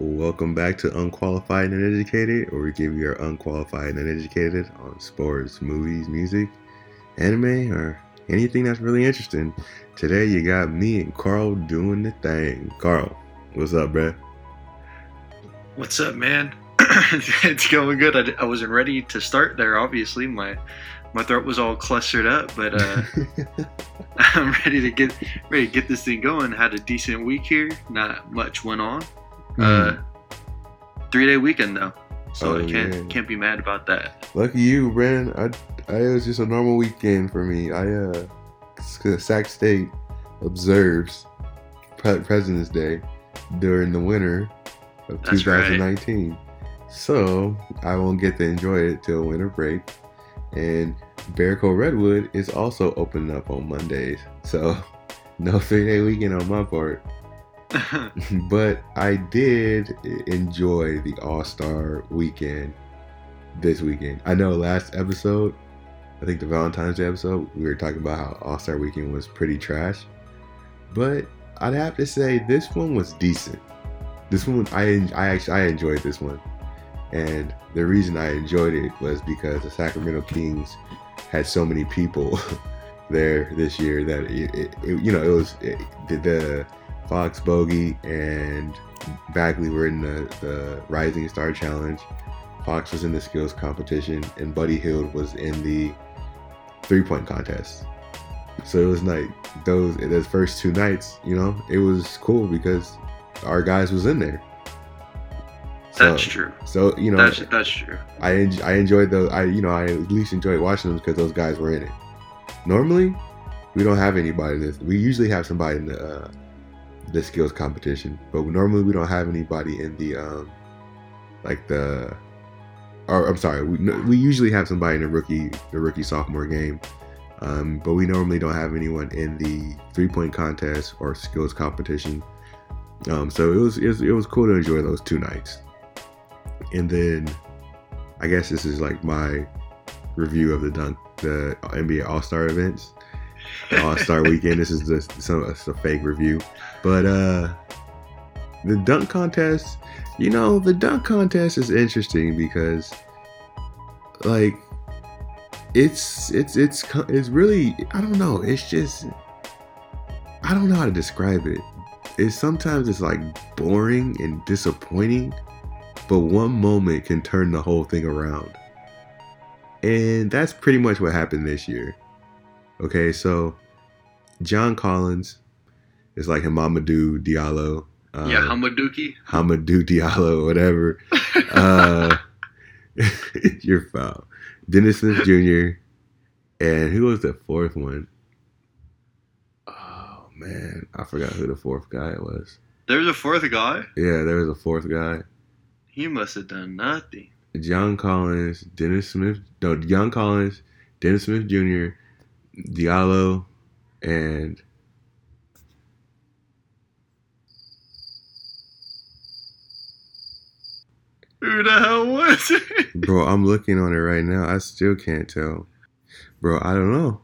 Welcome back to Unqualified and Educated, where we give you our unqualified and uneducated on sports, movies, music, anime, or anything that's really interesting. Today you got me and Carl doing the thing. Carl, what's up, bruh? What's up, man? it's going good. I, I wasn't ready to start there. Obviously, my my throat was all clustered up, but uh, I'm ready to get ready to get this thing going. Had a decent week here. Not much went on. Uh, three day weekend though, so Oh, I can't yeah. can't be mad about that. Lucky you, Brandon. I, I it was just a normal weekend for me. I uh, Sac State observes Pre- President's Day during the winter of That's right. 2019, so I won't get to enjoy it till winter break. And Bearco Redwood is also opening up on Mondays, so no three day weekend on my part. but I did enjoy the All Star weekend this weekend. I know last episode, I think the Valentine's Day episode, we were talking about how All Star weekend was pretty trash. But I'd have to say this one was decent. This one, I I actually I enjoyed this one, and the reason I enjoyed it was because the Sacramento Kings had so many people there this year that it, it, it- you know it was the, the Fox Bogey and Bagley were in the, the Rising Star Challenge. Fox was in the skills competition, and Buddy Hield was in the three point contest. So it was like those those first two nights, you know, it was cool because our guys was in there. So, that's true. So you know, That's that's true. I en- I enjoyed those. I you know I at least enjoyed watching them because those guys were in it. Normally, we don't have anybody in this. We usually have somebody in the uh, the skills competition, but normally we don't have anybody in the um like the. Or I'm sorry, we we usually have somebody in the rookie the rookie sophomore game, um, but we normally don't have anyone in the three point contest or skills competition. Um, so it was, it was it was cool to enjoy those two nights, and then I guess this is like my review of the dunk, the NBA All Star events, All Star Weekend. This is just some it's a fake review, but uh, the dunk contest. You know, the dunk contest is interesting because, like, it's it's it's it's really I don't know. It's just I don't know how to describe it. It's sometimes it's like boring and disappointing but one moment can turn the whole thing around. And that's pretty much what happened this year. Okay, so John Collins is like Hamamadou Diallo. Uh, yeah, Hamaduki. Hamadou Diallo, whatever. Uh, you're foul. Dennis Smith Jr. And who was the fourth one? Oh man, I forgot who the fourth guy was. There's a fourth guy. Yeah, there was a fourth guy. He must have done nothing. John Collins, Dennis Smith, no, John Collins, Dennis Smith Jr., Diallo, and Who the hell was it? bro, I'm looking on it right now. I still can't tell. Bro, I don't know.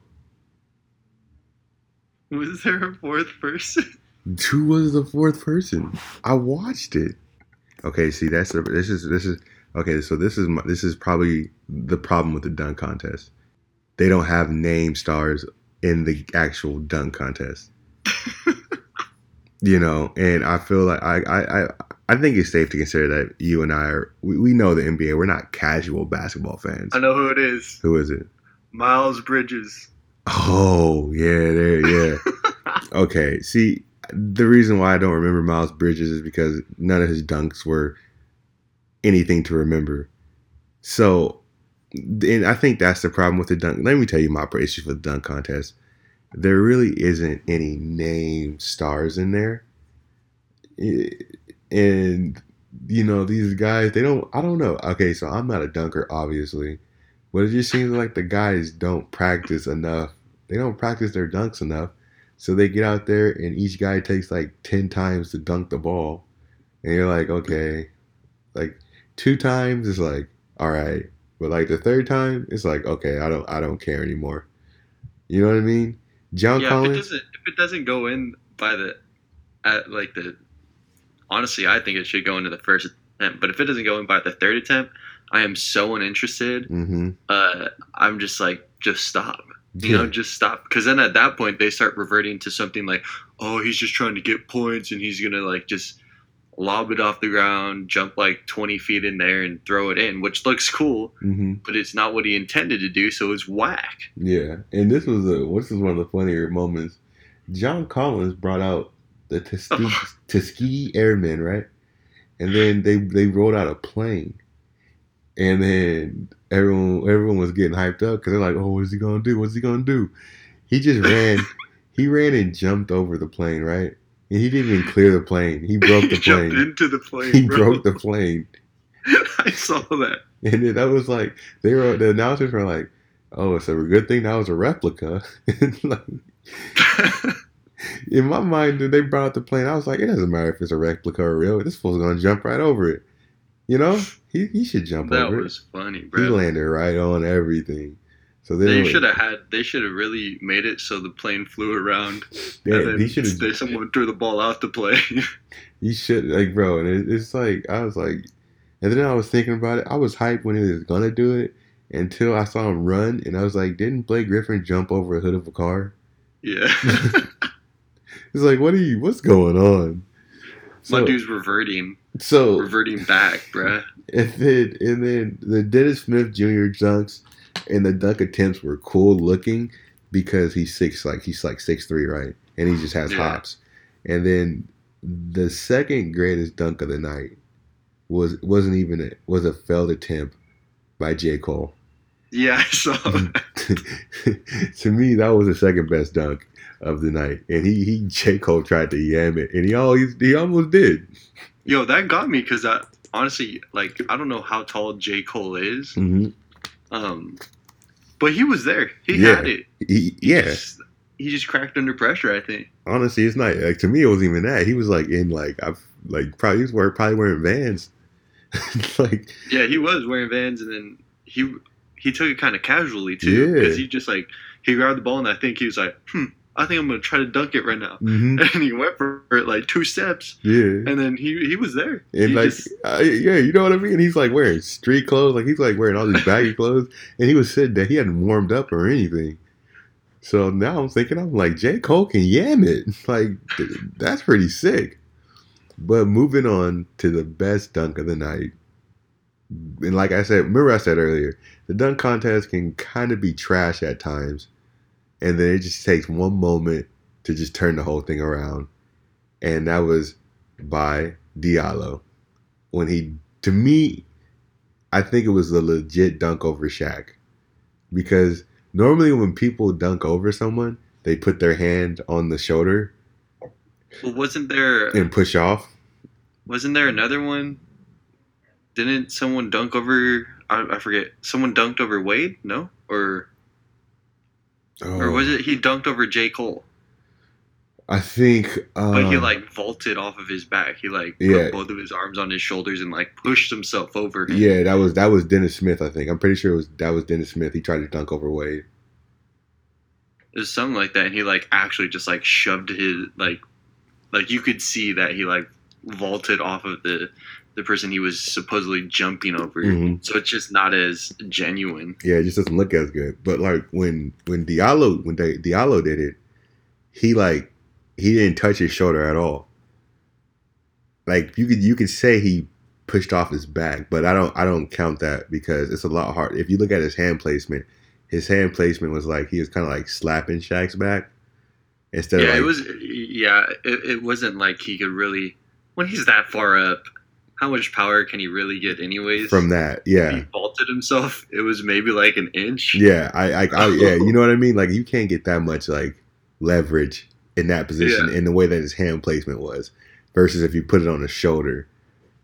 Was there a fourth person? Who was the fourth person? I watched it. Okay, see, that's the, this is this is okay. So this is my, this is probably the problem with the dunk contest. They don't have name stars in the actual dunk contest. you know, and I feel like I I I, I think it's safe to consider that you and I are we, we know the NBA. We're not casual basketball fans. I know who it is. Who is it? Miles Bridges. Oh yeah, there yeah. Okay, see, the reason why I don't remember Miles Bridges is because none of his dunks were anything to remember. So, and I think that's the problem with the dunk. Let me tell you my issue for the dunk contest. There really isn't any name stars in there, and you know these guys. They don't. I don't know. Okay, so I'm not a dunker, obviously, but it just seems like the guys don't practice enough. They don't practice their dunks enough. So they get out there and each guy takes like 10 times to dunk the ball. And you're like, okay. Like two times is like, all right. But like the third time, it's like, okay, I don't I don't care anymore. You know what I mean? John yeah, if it doesn't if it doesn't go in by the at like the honestly, I think it should go into the first attempt. But if it doesn't go in by the third attempt, I am so uninterested. Mm-hmm. Uh, I'm just like, just stop. You Yeah. know, just stop. Because then at that point, they start reverting to something like, oh, he's just trying to get points and he's going to like just lob it off the ground, jump like 20 feet in there and throw it in, which looks cool, Mm-hmm. but it's not what he intended to do. So it's whack. Yeah, and this was a this is one of the funnier moments. John Collins brought out the Tuskegee, Tuskegee Airmen, right? And then they they rolled out a plane, and then everyone everyone was getting hyped up because they're like, "Oh, what's he gonna do? What's he gonna do?" He just ran, he ran and jumped over the plane, right? And he didn't even clear the plane. He broke the he jumped plane. into the plane. He bro. broke the plane. I saw that. And then that was like they were the announcers were like, "Oh, it's a good thing that was a replica." like, in my mind, when they brought out the plane, I was like, "It doesn't matter if it's a replica or real. This fool's gonna jump right over it." You know, he he should jump that over it. That was funny, it. He landed right on everything. So They should have had. They should have really made it so the plane flew around, yeah, and then he should have. someone threw the ball out the plane. He should like, bro. And it, it's like I was like, and then I was thinking about it. I was hyped when he was gonna do it until I saw him run, and I was like, didn't Blake Griffin jump over a hood of a car? yeah, It's like, what are you? What's going on? my dude's reverting, so reverting back, bruh. and then and then the Dennis Smith Jr. dunks and the dunk attempts were cool looking because he's six, like he's like six three, right? And he just has Yeah. hops. And then the second greatest dunk of the night was wasn't even a, was a failed attempt by J Cole. Yeah, I saw. to me, that was the second best dunk of the night, and he he J Cole tried to yam it, and he always he almost did. Yo, that got me because I honestly like. I don't know how tall J Cole is, hmm um, but he was there. He Yeah. had it. He, yeah, Just- he just cracked under pressure. I think. honestly, it's not like to me. It wasn't even that. He was like in like I've like probably he was wearing probably wearing Vans. like Yeah, he was wearing Vans, and then he he took it kind of casually too, Yeah. because he just like he grabbed the ball, and I think he was like, "Hmm, I think I'm gonna try to dunk it right now," mhm, and he went for it like two steps, yeah. and then he he was there. And He like, just- uh, yeah, you know what I mean. He's like wearing street clothes, like he's like wearing all these baggy clothes, and he was sitting there. He hadn't warmed up or anything. So now I'm thinking, I'm like, J Cole can yam it. Like that's pretty sick. But moving on to the best dunk of the night, and like I said, remember I said earlier, the dunk contest can kind of be trash at times, and then it just takes one moment to just turn the whole thing around, and that was by Diallo when he to me I think it was a legit dunk over Shaq because normally when people dunk over someone they put their hand on the shoulder well, wasn't there and push off wasn't there another one? Didn't someone dunk over? I, I forget. Someone dunked over Wade? No, or or was it he dunked over J Cole? I think uh, But he like vaulted off of his back. He like Yeah. put both of his arms on his shoulders and like pushed himself over. him. yeah that was that was Dennis Smith I think I'm pretty sure it was that was Dennis Smith he tried to dunk over Wade It was something like that, and he like actually just like shoved his like like you could see that he like vaulted off of the the person he was supposedly jumping over. Mhm. So it's just not as genuine. yeah it just doesn't look as good but like when when Diallo when they, Diallo did it he like he didn't touch his shoulder at all like you could you could say he pushed off his back but i don't i don't count that because it's a lot hard if you look at his hand placement his hand placement was like he was kind of like slapping Shaq's back instead yeah, of like it was. Yeah, it, it wasn't like he could really when he's that far up. How much power can he really get, anyways? from that yeah he vaulted himself. It was maybe like an inch. yeah I, I, I yeah you know what i mean like you can't get that much like leverage in that position Yeah. in the way that his hand placement was versus if you put it on his shoulder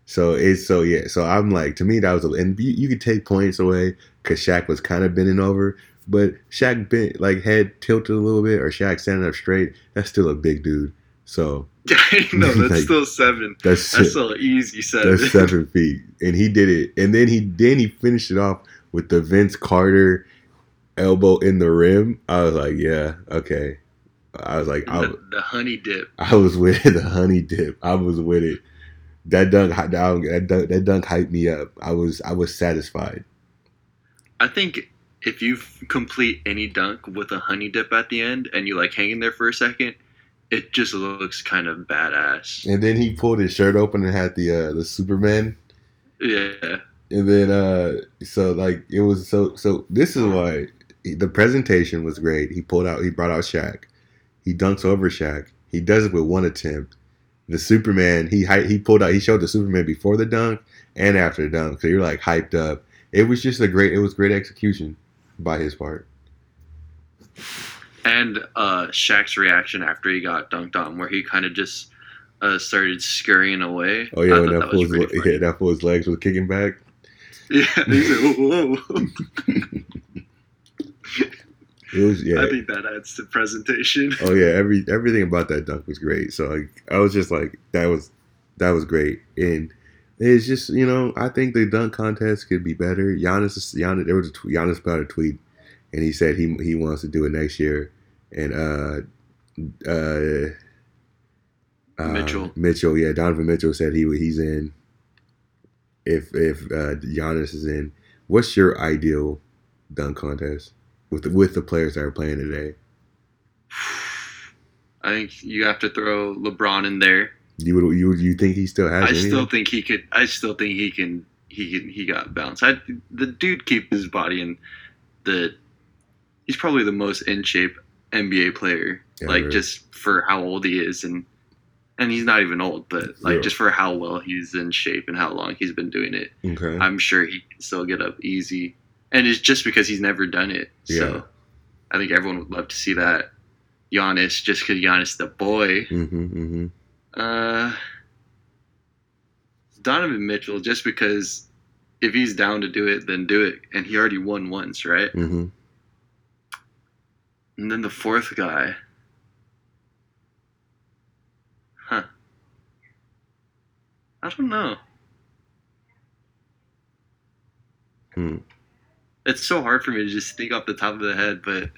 so it's so yeah so i'm like to me that was a, and you, you could take points away because Shaq was kind of bending over but Shaq bent like head tilted a little bit or Shaq standing up straight that's still a big dude so no, that's Like- still seven. that's That's still easy seven. that's seven feet, and he did it. And then he then he finished it off with the Vince Carter elbow in the rim. I was like, yeah, okay. I was like, I, the, the honey dip. I was with it, the honey dip. I was with it. that dunk, that dunk, that dunk hyped me up. I was, I was satisfied. I think if you complete any dunk with a honey dip at the end and you like hanging there for a second, it just looks kind of badass. And then he pulled his shirt open and had the uh, the Superman. Yeah. And then uh so like it was so so this is why the presentation was great. He pulled out he brought out Shaq. He dunks over Shaq. He does it with one attempt. The Superman he he pulled out he showed the Superman before the dunk and after the dunk. So you're like hyped up. It was just a great it was great execution by his part. And uh Shaq's reaction after he got dunked on where he kind of just uh, started scurrying away. Oh yeah, when that, that fool's yeah, that fool's legs was kicking back. Yeah, he said, whoa, whoa. It was yeah. I think that adds to presentation. Oh yeah, every everything about that dunk was great. So like, I was just like that was that was great, and it's just you know I think the dunk contest could be better. Giannis, Giannis, there was a tweet, Giannis put out a tweet, and he said he he wants to do it next year, and uh uh. uh Mitchell, Mitchell, yeah, Donovan Mitchell said he he's in. If if uh, Giannis is in, what's your ideal dunk contest? with the, with the players that are playing today? I think you have to throw LeBron in there. You would you you think he still has? I still think he could. I still think he can. He can. He got bounced. I, the dude keep his body in the. He's probably the most in shape NBA player. Yeah, like just for how old he is and and he's not even old, but like yeah. just for how well he's in shape and how long he's been doing it. Okay. I'm sure he can still get up easy and it's just because he's never done it. Yeah. So I think everyone would love to see that. Giannis, just because Giannis the boy. Mm-hmm, mm-hmm. Uh, Donovan Mitchell, just because if he's down to do it, then do it. And he already won once, right? Mm-hmm. And then the fourth guy. Huh. I don't know. Hmm it's so hard for me to just think off the top of the head, but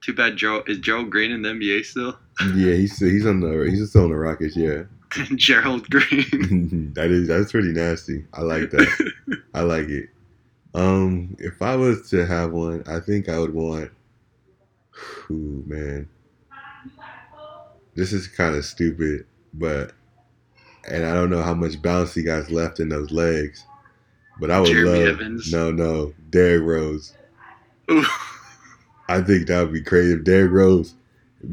too bad Joe is Gerald Green in the NBA still? Yeah, he's he's on the he's still on the Rockets, yeah. Gerald Green. that is that's pretty nasty. I like that. I like it. Um, if I was to have one, I think I would want. Ooh, man. This is kind of stupid, but and I don't know how much bounce he got left in those legs. But I would Jeremy love Evans. no, no, Derrick Rose. I think that would be crazy if Derrick Rose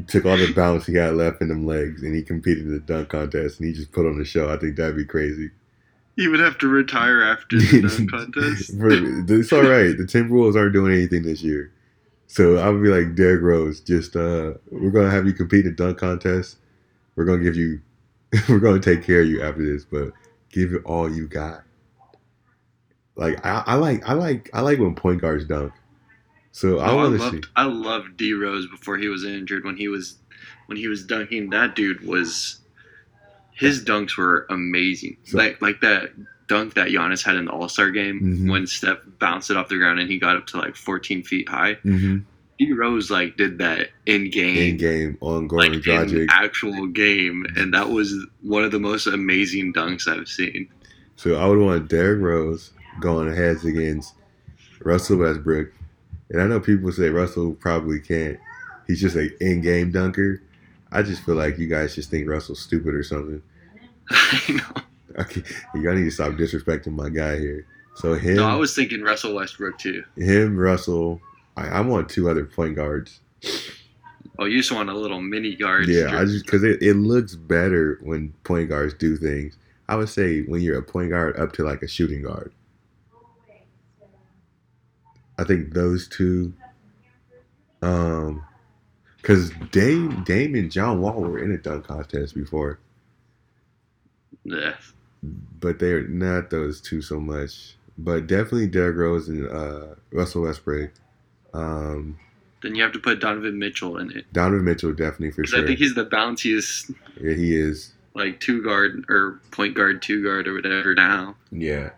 took all the bounce he got left in them legs and he competed in the dunk contest and he just put on the show. I think that'd be crazy. He would have to retire after the dunk contest. it's all right. The Timberwolves aren't doing anything this year. So I would be like, Derrick Rose, just uh, we're gonna have you compete in dunk contest. We're gonna give you, we're gonna take care of you after this, but give it all you got. Like I, I like I like I like when point guards dunk. So I want to see. I loved D Rose before he was injured. When he was when he was dunking, that dude was his dunks were amazing. So, like like that dunk that Giannis had in the All Star game mm-hmm. when Steph bounced it off the ground and he got up to like 14 feet high. Mm-hmm. D Rose like did that in game, in game on Goran like, Dragic, actual game, and that was one of the most amazing dunks I've seen. So I would want Derrick Rose, going heads against Russell Westbrook. And I know people say Russell probably can't. He's just an in-game dunker. I just feel like you guys just think Russell's stupid or something. I know. Okay, you gotta need to stop disrespecting my guy here. So him. No, I was thinking Russell Westbrook too. Him, Russell. I, I want two other point guards. Oh, you just want a little mini guard. Yeah, I just because it, it looks better when point guards do things. I would say when you're a point guard up to like a shooting guard. I think those two. Um, because Dame, Dame and John Wall were in a dunk contest before. Yeah. But they're not those two so much. But definitely Derrick Rose and uh, Russell Westbrook. Um, then you have to put Donovan Mitchell in it. Donovan Mitchell definitely for sure. I think he's the bounciest. Yeah, he is. Like two guard or point guard, two guard or whatever now. Yeah.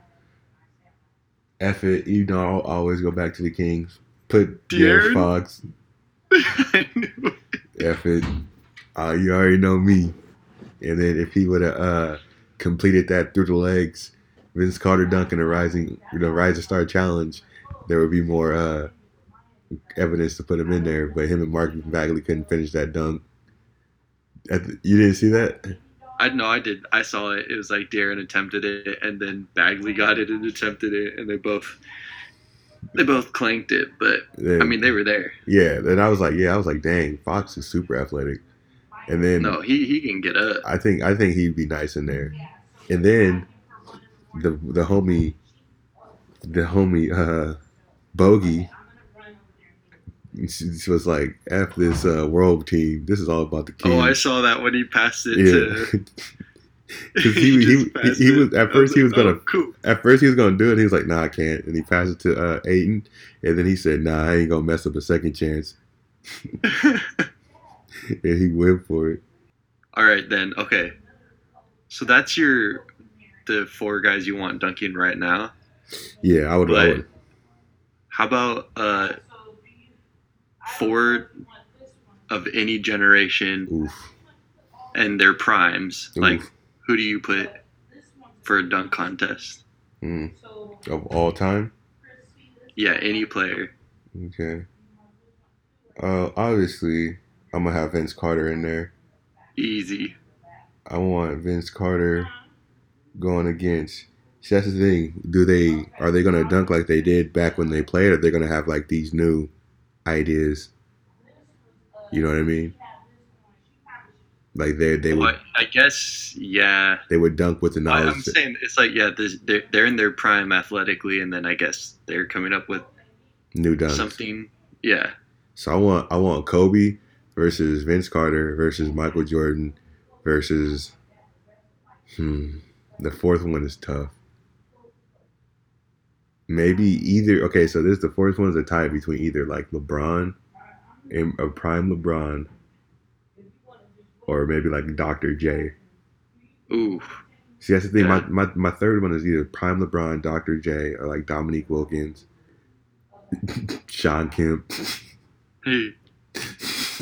F it. You know, I'll always go back to the Kings. Put De'Aaron Fox. I knew it. F it. Uh, you already know me. And then if he would have, uh, completed that through the legs, Vince Carter dunking the rising, the Rising Star Challenge, there would be more uh, evidence to put him in there. But him and Mark Bagley couldn't finish that dunk. You didn't see that? I know I did. I saw it. It was like Darren attempted it, and then Bagley got it and attempted it, and they both they both clanked it. But yeah. I mean, they were there. Yeah, and I was like, yeah, I was like, dang, Fox is super athletic. And then no, he he can get up. I think I think he'd be nice in there. And then the the homie, the homie uh, Bogey she was like, "F this uh, world team. This is all about the king." Oh, I saw that when he passed it. Yeah. Because he, he, he, he, was at first he was gonna oh, cool. at first he was gonna do it. He was like, "Nah, I can't," and he passed it to uh, Ayton, and then he said, "Nah, I ain't gonna mess up a second chance." and he went for it. All right, then. Okay, so that's your the four guys you want dunking right now. Yeah, I would. But I would. How about uh, four of any generation Oof. and their primes. Oof. Like, who do you put for a dunk contest? Mm. Of all time? Yeah, any player. Okay. Uh, obviously, I'm gonna have Vince Carter in there. Easy. I want Vince Carter going against. See, that's the thing. Do they are they gonna dunk like they did back when they played, or they're gonna have like these new ideas. You know what I mean? Like they they would. I guess yeah. They would dunk with the knowledge. I'm saying it's like yeah, they're they're in their prime athletically, and then I guess they're coming up with new dunks. Something yeah. So I want I want Kobe versus Vince Carter versus Michael Jordan versus hmm the fourth one is tough. Maybe either okay so this the fourth one is a tie between either like lebron and a prime lebron or maybe like dr j. Oof. see that's the thing. My, my my third one is either prime lebron dr j or like dominique wilkins Shawn kemp. Hey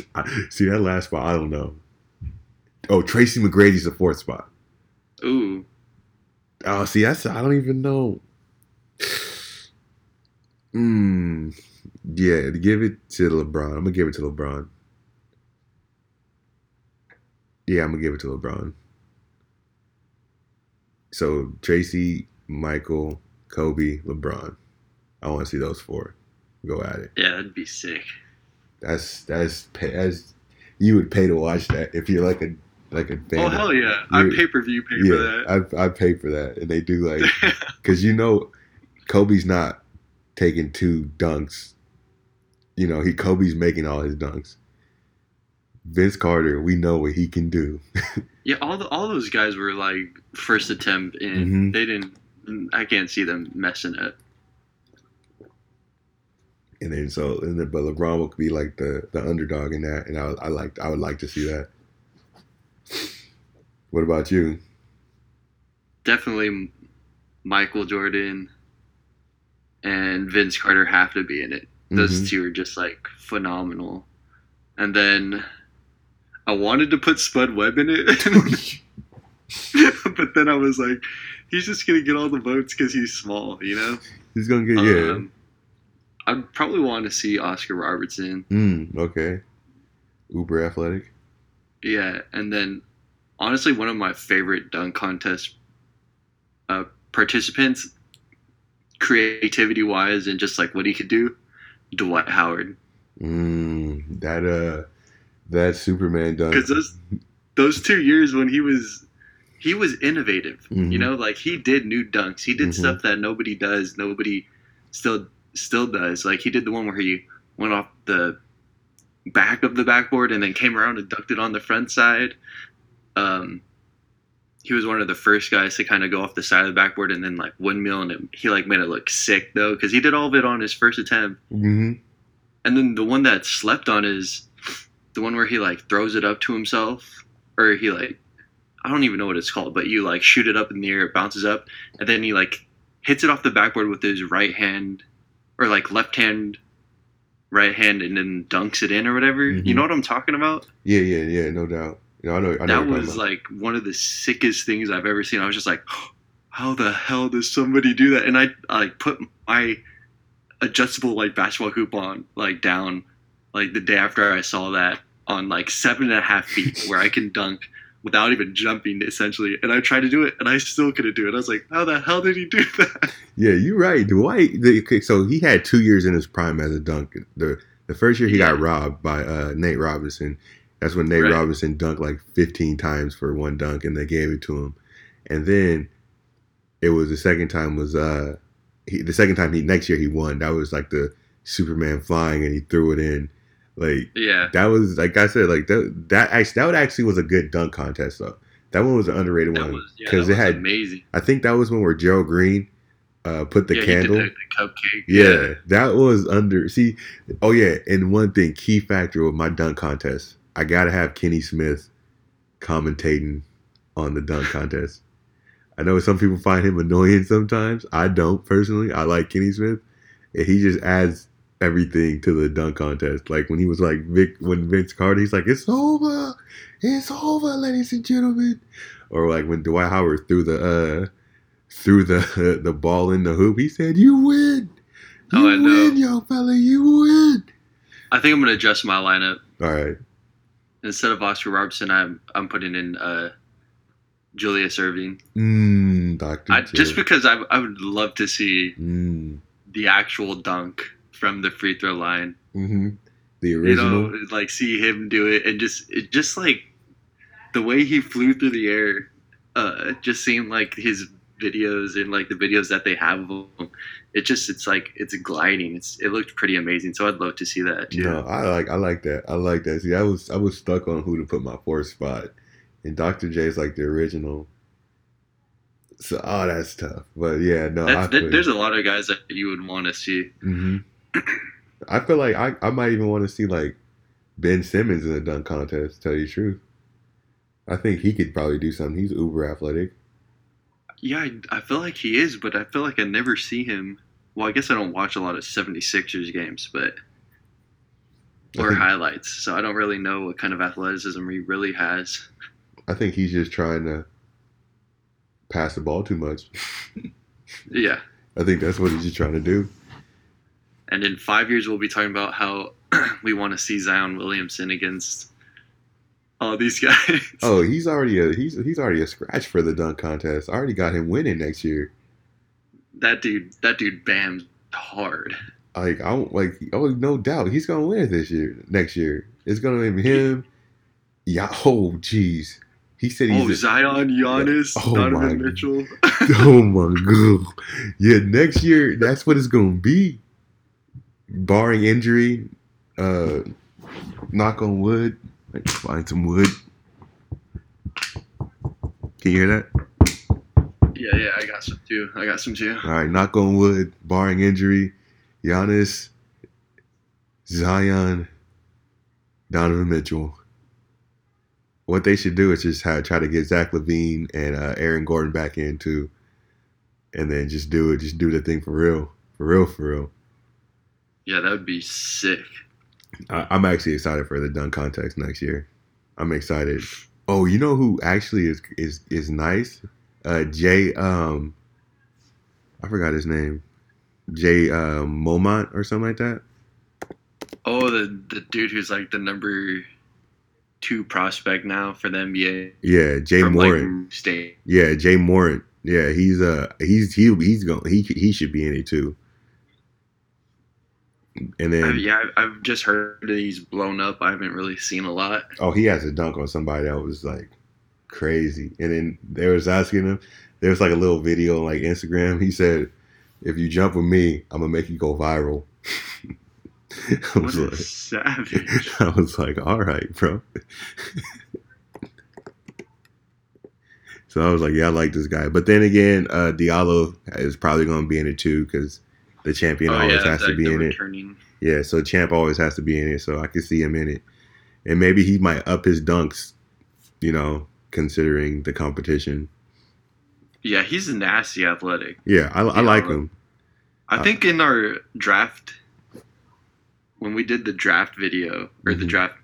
see that last spot i don't know oh tracy mcgrady's the fourth spot ooh oh see that's i don't even know Mm, yeah, give it to LeBron. I'm gonna give it to LeBron. Yeah, I'm gonna give it to LeBron. So Tracy, Michael, Kobe, LeBron. I want to see those four go at it. Yeah, that'd be sick. That's that's as you would pay to watch that if you're like a like a fan. Oh hell yeah! I pay per view pay yeah, for that. I I pay for that, and they do like because you know Kobe's not taking two dunks. You know, he Kobe's making all his dunks. Vince Carter, we know what he can do. yeah, all the, all those guys were like first attempt, and mm-hmm. they didn't. I can't see them messing it. And then so, and then, but LeBron would be like the the underdog in that, and I I like I would like to see that. What about you? Definitely Michael Jordan, and Vince Carter have to be in it. Those mm-hmm. two are just like phenomenal. And then I wanted to put Spud Webb in it, but then I was like, he's just gonna get all the votes because he's small, you know. He's gonna get yeah. Um, I'd probably want to see Oscar Robertson. Mm, okay. Uber athletic. Yeah, and then honestly, one of my favorite dunk contest uh, participants creativity wise and just like what he could do, Dwight Howard. Mm, that uh, that Superman dunk. because those those two years when he was he was innovative. Mm-hmm. You know, like he did new dunks. He did mm-hmm. stuff that nobody does. Nobody still still does. Like he did the one where he went off the back of the backboard and then came around and ducked it on the front side. Um, he was one of the first guys to kind of go off the side of the backboard and then like windmill and it, he like made it look sick though because he did all of it on his first attempt. Mm-hmm. And then the one that slept on is the one where he like throws it up to himself or he like I don't even know what it's called, but you like shoot it up in the air, it bounces up, and then he like hits it off the backboard with his right hand or like left hand right hand and then dunks it in or whatever. Mm-hmm. You know what I'm talking about? Yeah, yeah, yeah, no doubt. You know, I know. I know that was like one of the sickest things I've ever seen. I was just like, how the hell does somebody do that? And I, I like put my adjustable like basketball hoop on like down like the day after I saw that on like seven and a half feet where I can dunk without even jumping essentially. And I tried to do it and I still couldn't do it. I was like, how the hell did he do that? Yeah, you're right. Dwight. The, okay, so he had two years in his prime as a dunk. The the first year he got robbed by uh, Nate Robinson. That's when Nate Right. Robinson dunked like 15 times for one dunk, and they gave it to him. And then it was the second time was uh he, the second time he next year he won. That was like the Superman flying and he threw it in. Like Yeah. that was like I said like that that actually that would actually was a good dunk contest though. That one was an underrated That one was yeah, because it was had amazing. I think that was when where Gerald Green uh, put the yeah, candle. He the, the cupcake. Yeah, that was under. See, oh yeah, and one thing, key factor with my dunk contest, I gotta have Kenny Smith commentating on the dunk contest. I know some people find him annoying sometimes. I don't personally. I like Kenny Smith, and he just adds everything to the dunk contest. Like when he was like Vic, when Vince Carter, he's like, "It's over, it's over, ladies and gentlemen," or like when Dwight Howard threw the uh threw the the ball in the hoop, he said, "You win." You Oh, I know. win, young fella. You win. I think I'm gonna adjust my lineup. All right. Instead of Oscar Robertson, I'm I'm putting in uh, Julius Erving. Mmm, Doctor. Just because I, I would love to see Mm. the actual dunk from the free throw line. hmm The You original. know, like see him do it, and just it just like the way he flew through the air. Uh, just seeing like his videos and like the videos that they have of him, it just it's like it's gliding. It's it looked pretty amazing. So I'd love to see that too. No, I like I like that. I like that. See, I was I was stuck on who to put my fourth spot, and Dr. J is like the original. So oh, that's tough. But yeah, no, I That's, there, feel there's a lot of guys that you would want to see. hmm I feel like I, I might even want to see like Ben Simmons in a dunk contest. To tell you the truth, I think he could probably do something. He's uber athletic. Yeah, I, I feel like he is, but I feel like I never see him. Well, I guess I don't watch a lot of 76ers games, but or think, highlights, so I don't really know what kind of athleticism he really has. I think he's just trying to pass the ball too much. Yeah, I think that's what he's just trying to do. And in five years we'll be talking about how we want to see Zion Williamson against all these guys. Oh, he's already a he's he's already a scratch for the dunk contest. I already got him winning next year. that dude, that dude bams hard. Like I like oh no doubt he's gonna win it this year. Next year it's gonna be him. Yeah. Oh jeez. He said Oh, he's. a, Zion, Giannis, Oh my Donovan God. Mitchell. oh my god. Yeah. Next year that's what it's gonna be. Barring injury, uh, knock on wood. Like find some wood. Can you hear that? yeah, yeah, I got some too. I got some too. All right, knock on wood, barring injury, Giannis, Zion, Donovan Mitchell. What they should do is just have, try to get Zach LaVine and uh, Aaron Gordon back in too, and then just do it. Just do the thing for real, for real, for real. Yeah, that would be sick. I, I'm actually excited for the dunk contest next year. I'm excited. Oh, you know who actually is is is nice? Uh, Jay. Um, I forgot his name. Jay uh, Momont or something like that. Oh, the the dude who's like the number two prospect now for the NBA Yeah, Ja Morant. like State. Yeah, Ja Morant. Yeah, he's uh he's he he's going he he should be in it too. And I, then yeah, I've just heard that he's blown up. I haven't really seen a lot. oh he has a dunk on somebody that was like crazy. And then they was asking him. There was like a little video on like Instagram. He said, "If you jump with me, I'm gonna make you go viral." I What was a like, savage! I was like, all right, bro. so I was like, yeah, I like this guy. But then again, uh, Diallo is probably to be in it too because the champion oh always yeah, has to be the in it. Yeah, so champ always has to be in it. So I could see him in it, and maybe he might up his dunks. You know, considering the competition. Yeah, he's nasty athletic. Yeah, I, I like him. I Uh, think in our draft, when we did the draft video or the Mhm. draft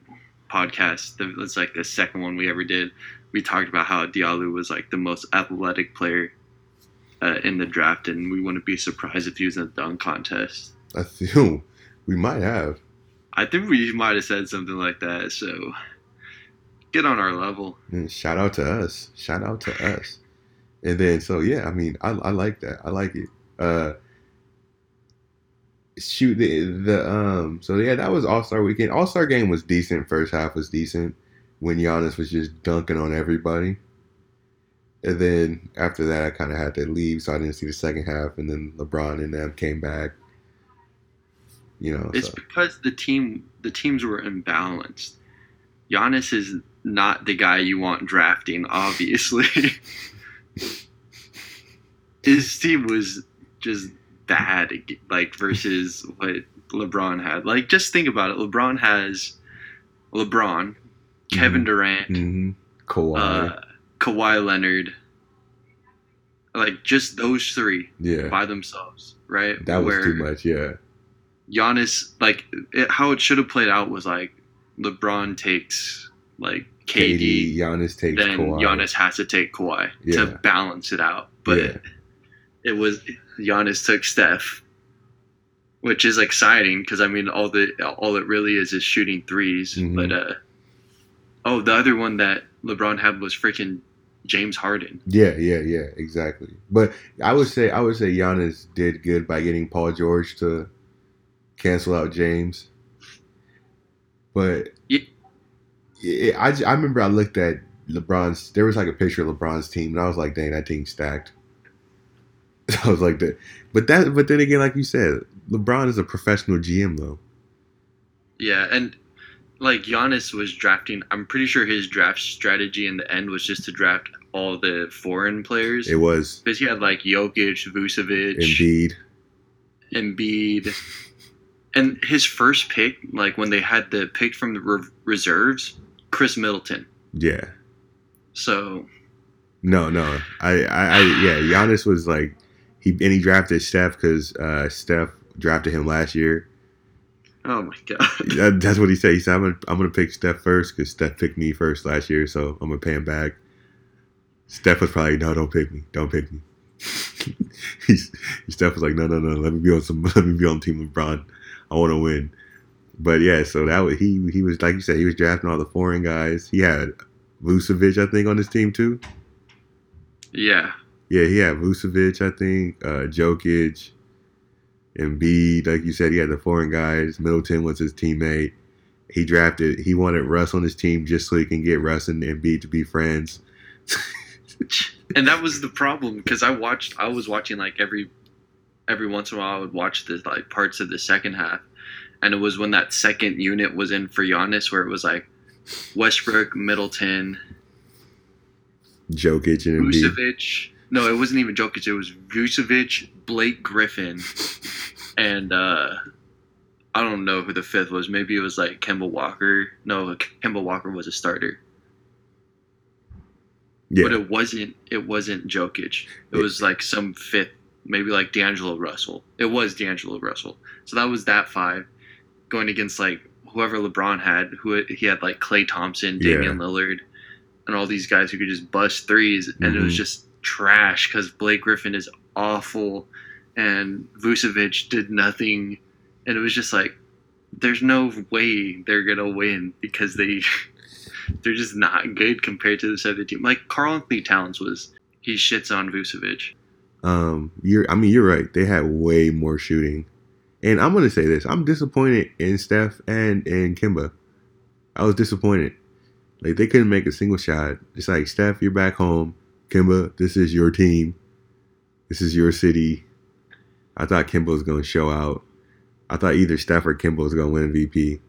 podcast. That was like the second one we ever did. We talked about how Diallo was like the most athletic player uh, in the draft, and we wouldn't be surprised if he was in the dunk contest. I feel we might have. I think we might have said something like that. So get on our level. And shout out to us. Shout out to us. And then so yeah, I mean, I, I like that. I like it. Uh shoot the, the um so yeah, that was All Star weekend. All Star game was decent. First half was decent when Giannis was just dunking on everybody. And then after that, I kind of had to leave, so I didn't see the second half. And then LeBron and them came back. You know, It's so. because the team the teams were imbalanced. Giannis is not the guy you want drafting, obviously. His team was just bad, like versus what LeBron had. Like, just think about it. LeBron has LeBron, Kevin Durant, hmm Kawhi, uh, Kawhi Leonard. Like just those three yeah, by themselves, right? that was Where too much. Yeah, Giannis, like it, how it should have played out was like LeBron takes like KD, KD, Giannis takes then Kawhi. Giannis has to take Kawhi Yeah. to balance it out. But Yeah. it was Giannis took Steph, which is exciting because I mean all the all it really is is shooting 3s Mhm. But uh, oh, the other one that LeBron had was freaking James Harden. Yeah, yeah, yeah, exactly. But I would say I would say Giannis did good by getting Paul George to cancel out James. But Yeah. it, I I remember I looked at LeBron's. There was like a picture of LeBron's team, and I was like, "Dang, that team's stacked." I was like that, but that, but then again, like you said, LeBron is a professional GM though. Yeah, and like Giannis was drafting. I'm pretty sure his draft strategy in the end was just to draft all the foreign players. It was Because he had like Jokic, Vucevic, Embiid. Embiid, and his first pick, like when they had the pick from the re- reserves, Khris Middleton. Yeah, So No, no. I, I, I yeah. Giannis was like he and he drafted Steph because uh, Steph drafted him last year. Oh my god, That- That's what he said. He said, "I'm gonna, I'm gonna pick Steph first because Steph picked me first last year, so I'm gonna pay him back." Steph was probably, "No, don't pick me. Don't pick me." He's, Steph was like, "No, no, no. Let me be on some. Let me be on Team LeBron. I want to win." But yeah, so that was he. He was like you said. He was drafting all the foreign guys. He had Vucevic, I think, on his team too. yeah, Yeah, he had Vucevic, I think, uh, Jokic, Embiid. Like you said, he had the foreign guys. Middleton was his teammate. He drafted. He wanted Russ on his team just so he can get Russ and Embiid to be friends. and that was the problem because I watched. I was watching like every every once in a while. I would watch the like parts of the second half, and it was when that second unit was in for Giannis, where it was like Westbrook, Middleton, Jokic and Embiid. Vucevic. No, it wasn't even Jokic. It was Vucevic, Blake Griffin, and uh, I don't know who the fifth was. Maybe it was like Kemba Walker. No, Kemba Walker was a starter, Yeah, but it wasn't. It wasn't Jokic. It Yeah. was like some fifth, maybe like D'Angelo Russell. It was D'Angelo Russell. So that was that five going against like whoever LeBron had. Who he had like Klay Thompson, Damian Lillard, and all these guys who could just bust threes, and it was Mhm. just trash because Blake Griffin is awful, and Vucevic did nothing, and it was just like, there's no way they're gonna win because they they're just not good compared to this other team. Like Karl-Anthony Towns was, he shits on Vucevic. Um, you're. I mean, you're right. They had way more shooting, and I'm gonna say this: I'm disappointed in Steph and in Kemba. I was disappointed. Like they couldn't make a single shot. It's like Steph, you're back home. Kemba, this is your team. This is your city. I thought Kemba was gonna show out. I thought either Steph or Kemba was gonna win MVP,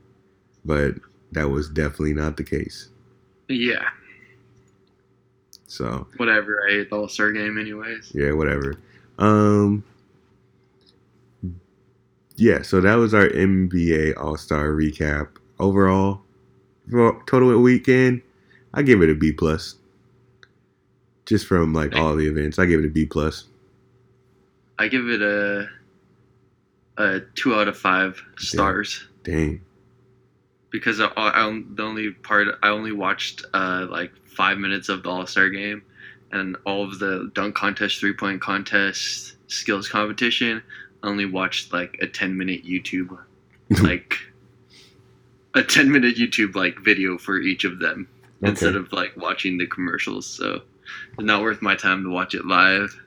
but that was definitely not the case. Yeah, So whatever. I hate the All Star game, anyways. yeah, whatever. Um, yeah, so that was our NBA All Star recap. Overall, for total weekend, I give it a B plus. Just from like all the events, I give it a B plus. I give it a a two out of five stars Dang, because I, I, the only part I only watched uh, like five minutes of the All Star game, and all of the dunk contest, three point contest, skills competition. I only watched like a ten minute YouTube, like a ten minute YouTube like video for each of them Okay. instead of like watching the commercials. So it's not worth my time to watch it live.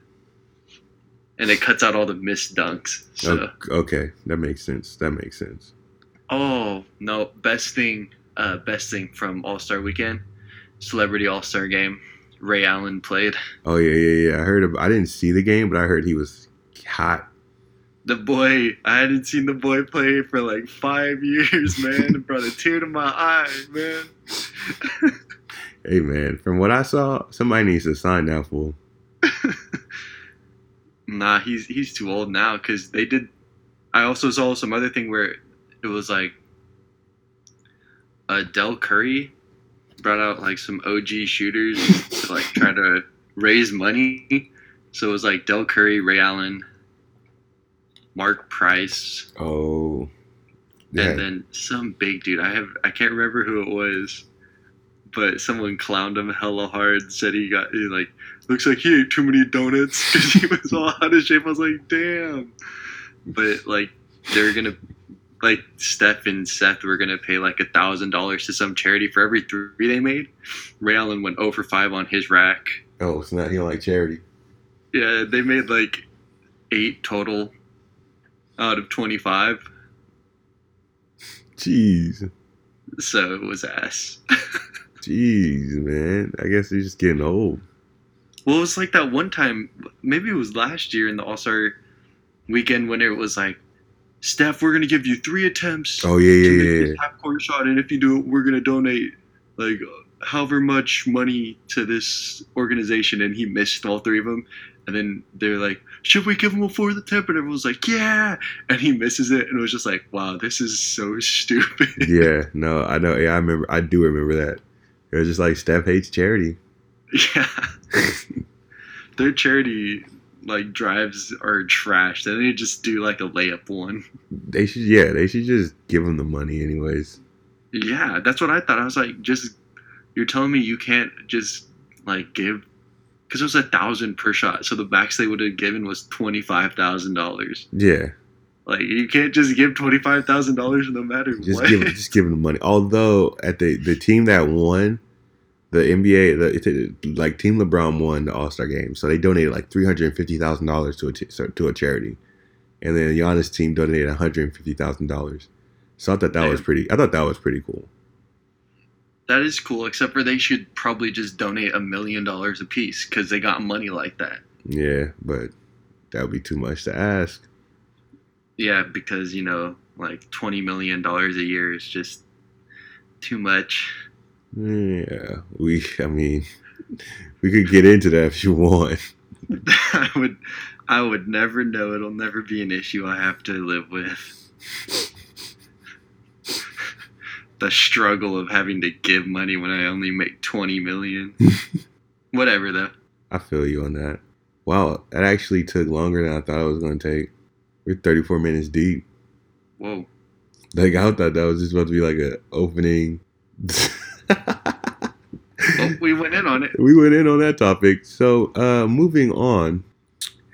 And it cuts out all the missed dunks. So O- okay, that makes sense. That makes sense. Oh no! Best thing, uh, best thing from All Star Weekend, Celebrity All Star Game. Ray Allen played. Oh yeah, yeah, yeah. I heard. Of, I didn't see the game, but I heard he was hot. The boy, I hadn't seen the boy play for like five years, man. It brought a tear to my eye, man. Hey man, from what I saw, somebody needs to sign that fool. Nah, he's he's too old now because they did. I also saw some other thing where it was like, uh, Del Curry brought out like some OG shooters to like try to raise money. So it was like Del Curry, Ray Allen, Mark Price, Oh, yeah. and then some big dude. I have I can't remember who it was, but someone clowned him hella hard. Said he got he like looks like he ate too many donuts because he was all out of shape. I was like, damn. But like they're gonna like Steph and Seth were gonna pay like a thousand dollars to some charity for every three they made. Ray Allen went 0 for five on his rack. oh, it's not he don't like charity. Yeah, they made like eight total out of twenty five. Jeez, So it was ass. jeez, man. I guess he's just getting old. Well, it was like that one time, maybe it was last year in the All Star weekend when it was like, Steph, we're gonna give you three attempts Oh yeah, to yeah, yeah. this half court shot, and if you do it, we're gonna donate like however much money to this organization. And he missed all three of them, and then they're like, should we give him a fourth attempt? And everyone's like, yeah, and he misses it, and it was just like, wow, this is so stupid. yeah, no, I know. Yeah, I remember. I do remember that. It was just like Steph hates charity. yeah, their charity like drives are trash. They need just do like a layup one. They should, yeah, they should just give them the money, anyways. Yeah, that's what I thought. I was like, just you're telling me you can't just like give because it was a thousand per shot, so the max they would have given was twenty five thousand dollars. Yeah, Like you can't just give twenty five thousand dollars no matter just what. give, just give him the money. Although at the the team that won the NBA, the like Team LeBron won the All Star game, so they donated like three hundred fifty thousand dollars to a t- to a charity, and then Giannis' team donated one hundred fifty thousand dollars. So I thought that was pretty. I thought that was pretty cool. that is cool, except for they should probably just donate a million dollars a piece because they got money like that. Yeah, but that would be too much to ask. Yeah, because you know, like twenty million dollars a year is just too much. Yeah, we. I mean, we could get into that if you want. I would, I would never know. It'll never be an issue I have to live with. the struggle of having to give money when I only make twenty million. Whatever though. I feel you on that. Wow, that actually took longer than I thought it was going to take. We're 34 minutes deep. Whoa. Like I thought that was just about to be like a opening. Well, we went in on it. we went in on that topic. So, uh moving on.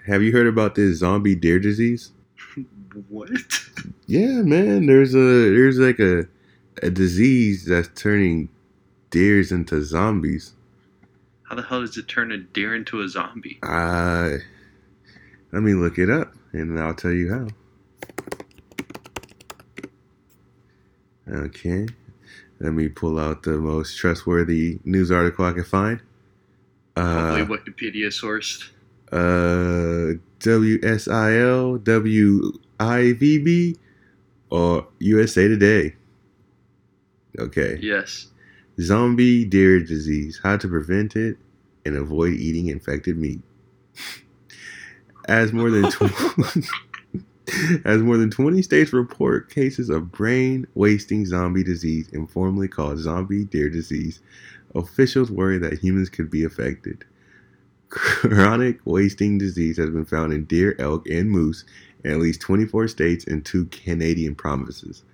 Have you heard about this zombie deer disease? What? Yeah, man. There's a there's like a a disease that's turning deers into zombies. How the hell does it turn a deer into a zombie? Uh, let me look it up and I'll tell you how. Okay. Let me pull out the most trustworthy news article I can find. Uh, Wikipedia sourced. uh, WSIL, WIVB, or USA Today. Okay. Yes. Zombie deer disease, how to prevent it and avoid eating infected meat. As more than tw- as more than 20 states report cases of brain wasting zombie disease, informally called zombie deer disease, officials worry that humans could be affected. Chronic wasting disease has been found in deer, elk, and moose in at least 24 states and two Canadian provinces.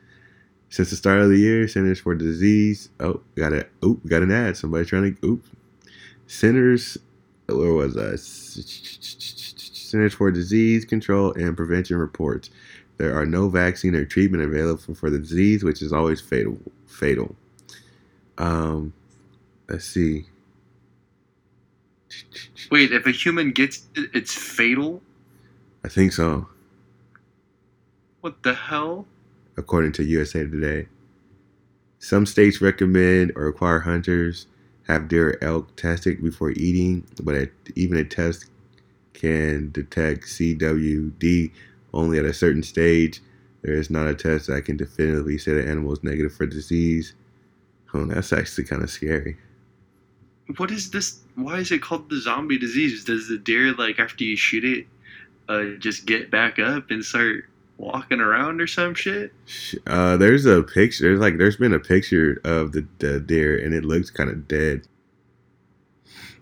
Since the start of the year, Centers for Disease. Oh, got it. Oh, got an ad. Somebody trying to. Oop. Centers. Where was I? Centers for Disease Control and Prevention reports there are no vaccine or treatment available for the disease, which is always fatal. Fatal. Um, let's see. Wait, if a human gets it, it's fatal? I think so. What the hell? According to USA Today. Some states recommend or require hunters have deer or elk tested before eating, but even a test can detect CWD only at a certain stage. There is not a test that can definitively say the animal is negative for disease. Oh, that's actually kind of scary. What is this? Why is it called the zombie disease? Does the deer, like, after you shoot it, uh, just get back up and start walking around or some shit? Uh, there's a picture. There's like there's been a picture of the, the deer and it looks kind of dead.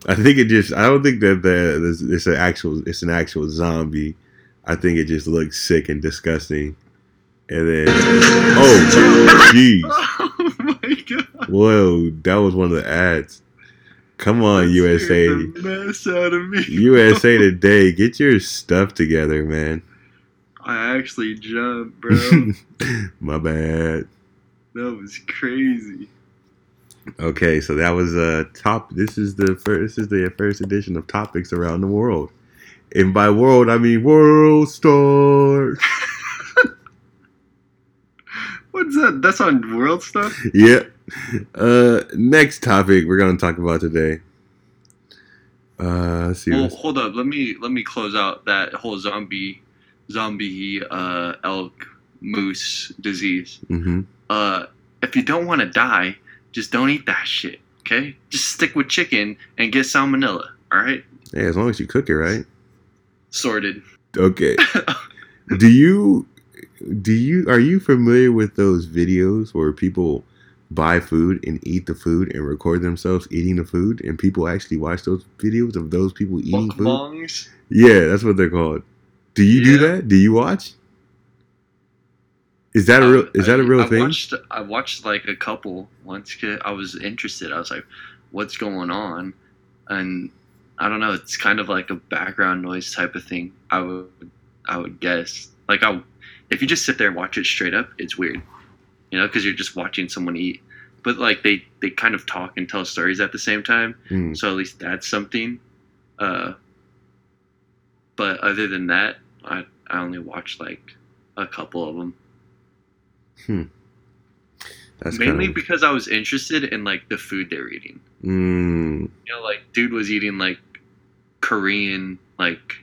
I think it just. I don't think that the it's an actual it's an actual zombie. I think it just looks sick and disgusting. And then, oh, jeez. Oh my god. Whoa, that was one of the ads. Come on, That USA. the mess out of me. USA Today, get your stuff together, man. I actually jumped, bro. My bad. that was crazy. Okay, so that was uh top. This is the first. This is the first edition of topics around the world, and by world I mean world star. What's that? That's on world stuff? yep. Uh, next topic we're gonna talk about today. Uh, let's see. Well, what's- hold up. Let me let me close out that whole zombie zombie uh elk moose disease. Mhm. Uh if you don't want to die, just don't eat that shit, okay? Just stick with chicken and get salmonella, all right? Hey, as long as you cook it right. Sorted. Okay. do you do you are you familiar with those videos where people buy food and eat the food and record themselves eating the food and people actually watch those videos of those people eating food? Mukbangs. Yeah, that's what they're called. Do you do that? Do you watch? Is that a real is that a real I thing? Watched, I watched like a couple once. I was interested. I was like, "What's going on?" And I don't know. It's kind of like a background noise type of thing. I would, I would guess. Like, I, if you just sit there and watch it straight up, it's weird. You know, because you're just watching someone eat. But like they, they kind of talk and tell stories at the same time. Hmm. So at least that's something. Uh, but other than that, I, I only watched like a couple of them. That's mainly kind of, because I was interested in like the food they were eating. mm, You know, like dude was eating like Korean, like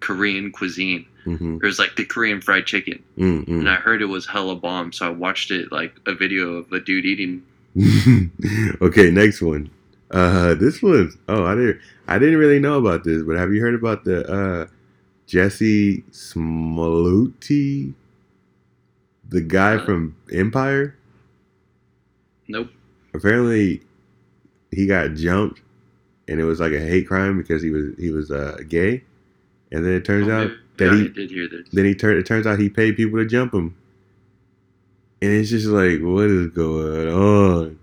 Korean cuisine. hmm It was like the Korean fried chicken, mm, and I heard it was hella bomb. So I watched it like a video of a dude eating. okay, next one. Uh, this one. Oh, I didn't. I didn't really know about this, but have you heard about the uh, Jussie Smollett, the guy from Empire? Nope. apparently he got jumped and it was like a hate crime because he was he was uh, gay and then it turns Oh, out that he did hear this. then he turned it turns out he paid people to jump him and it's just like what is going on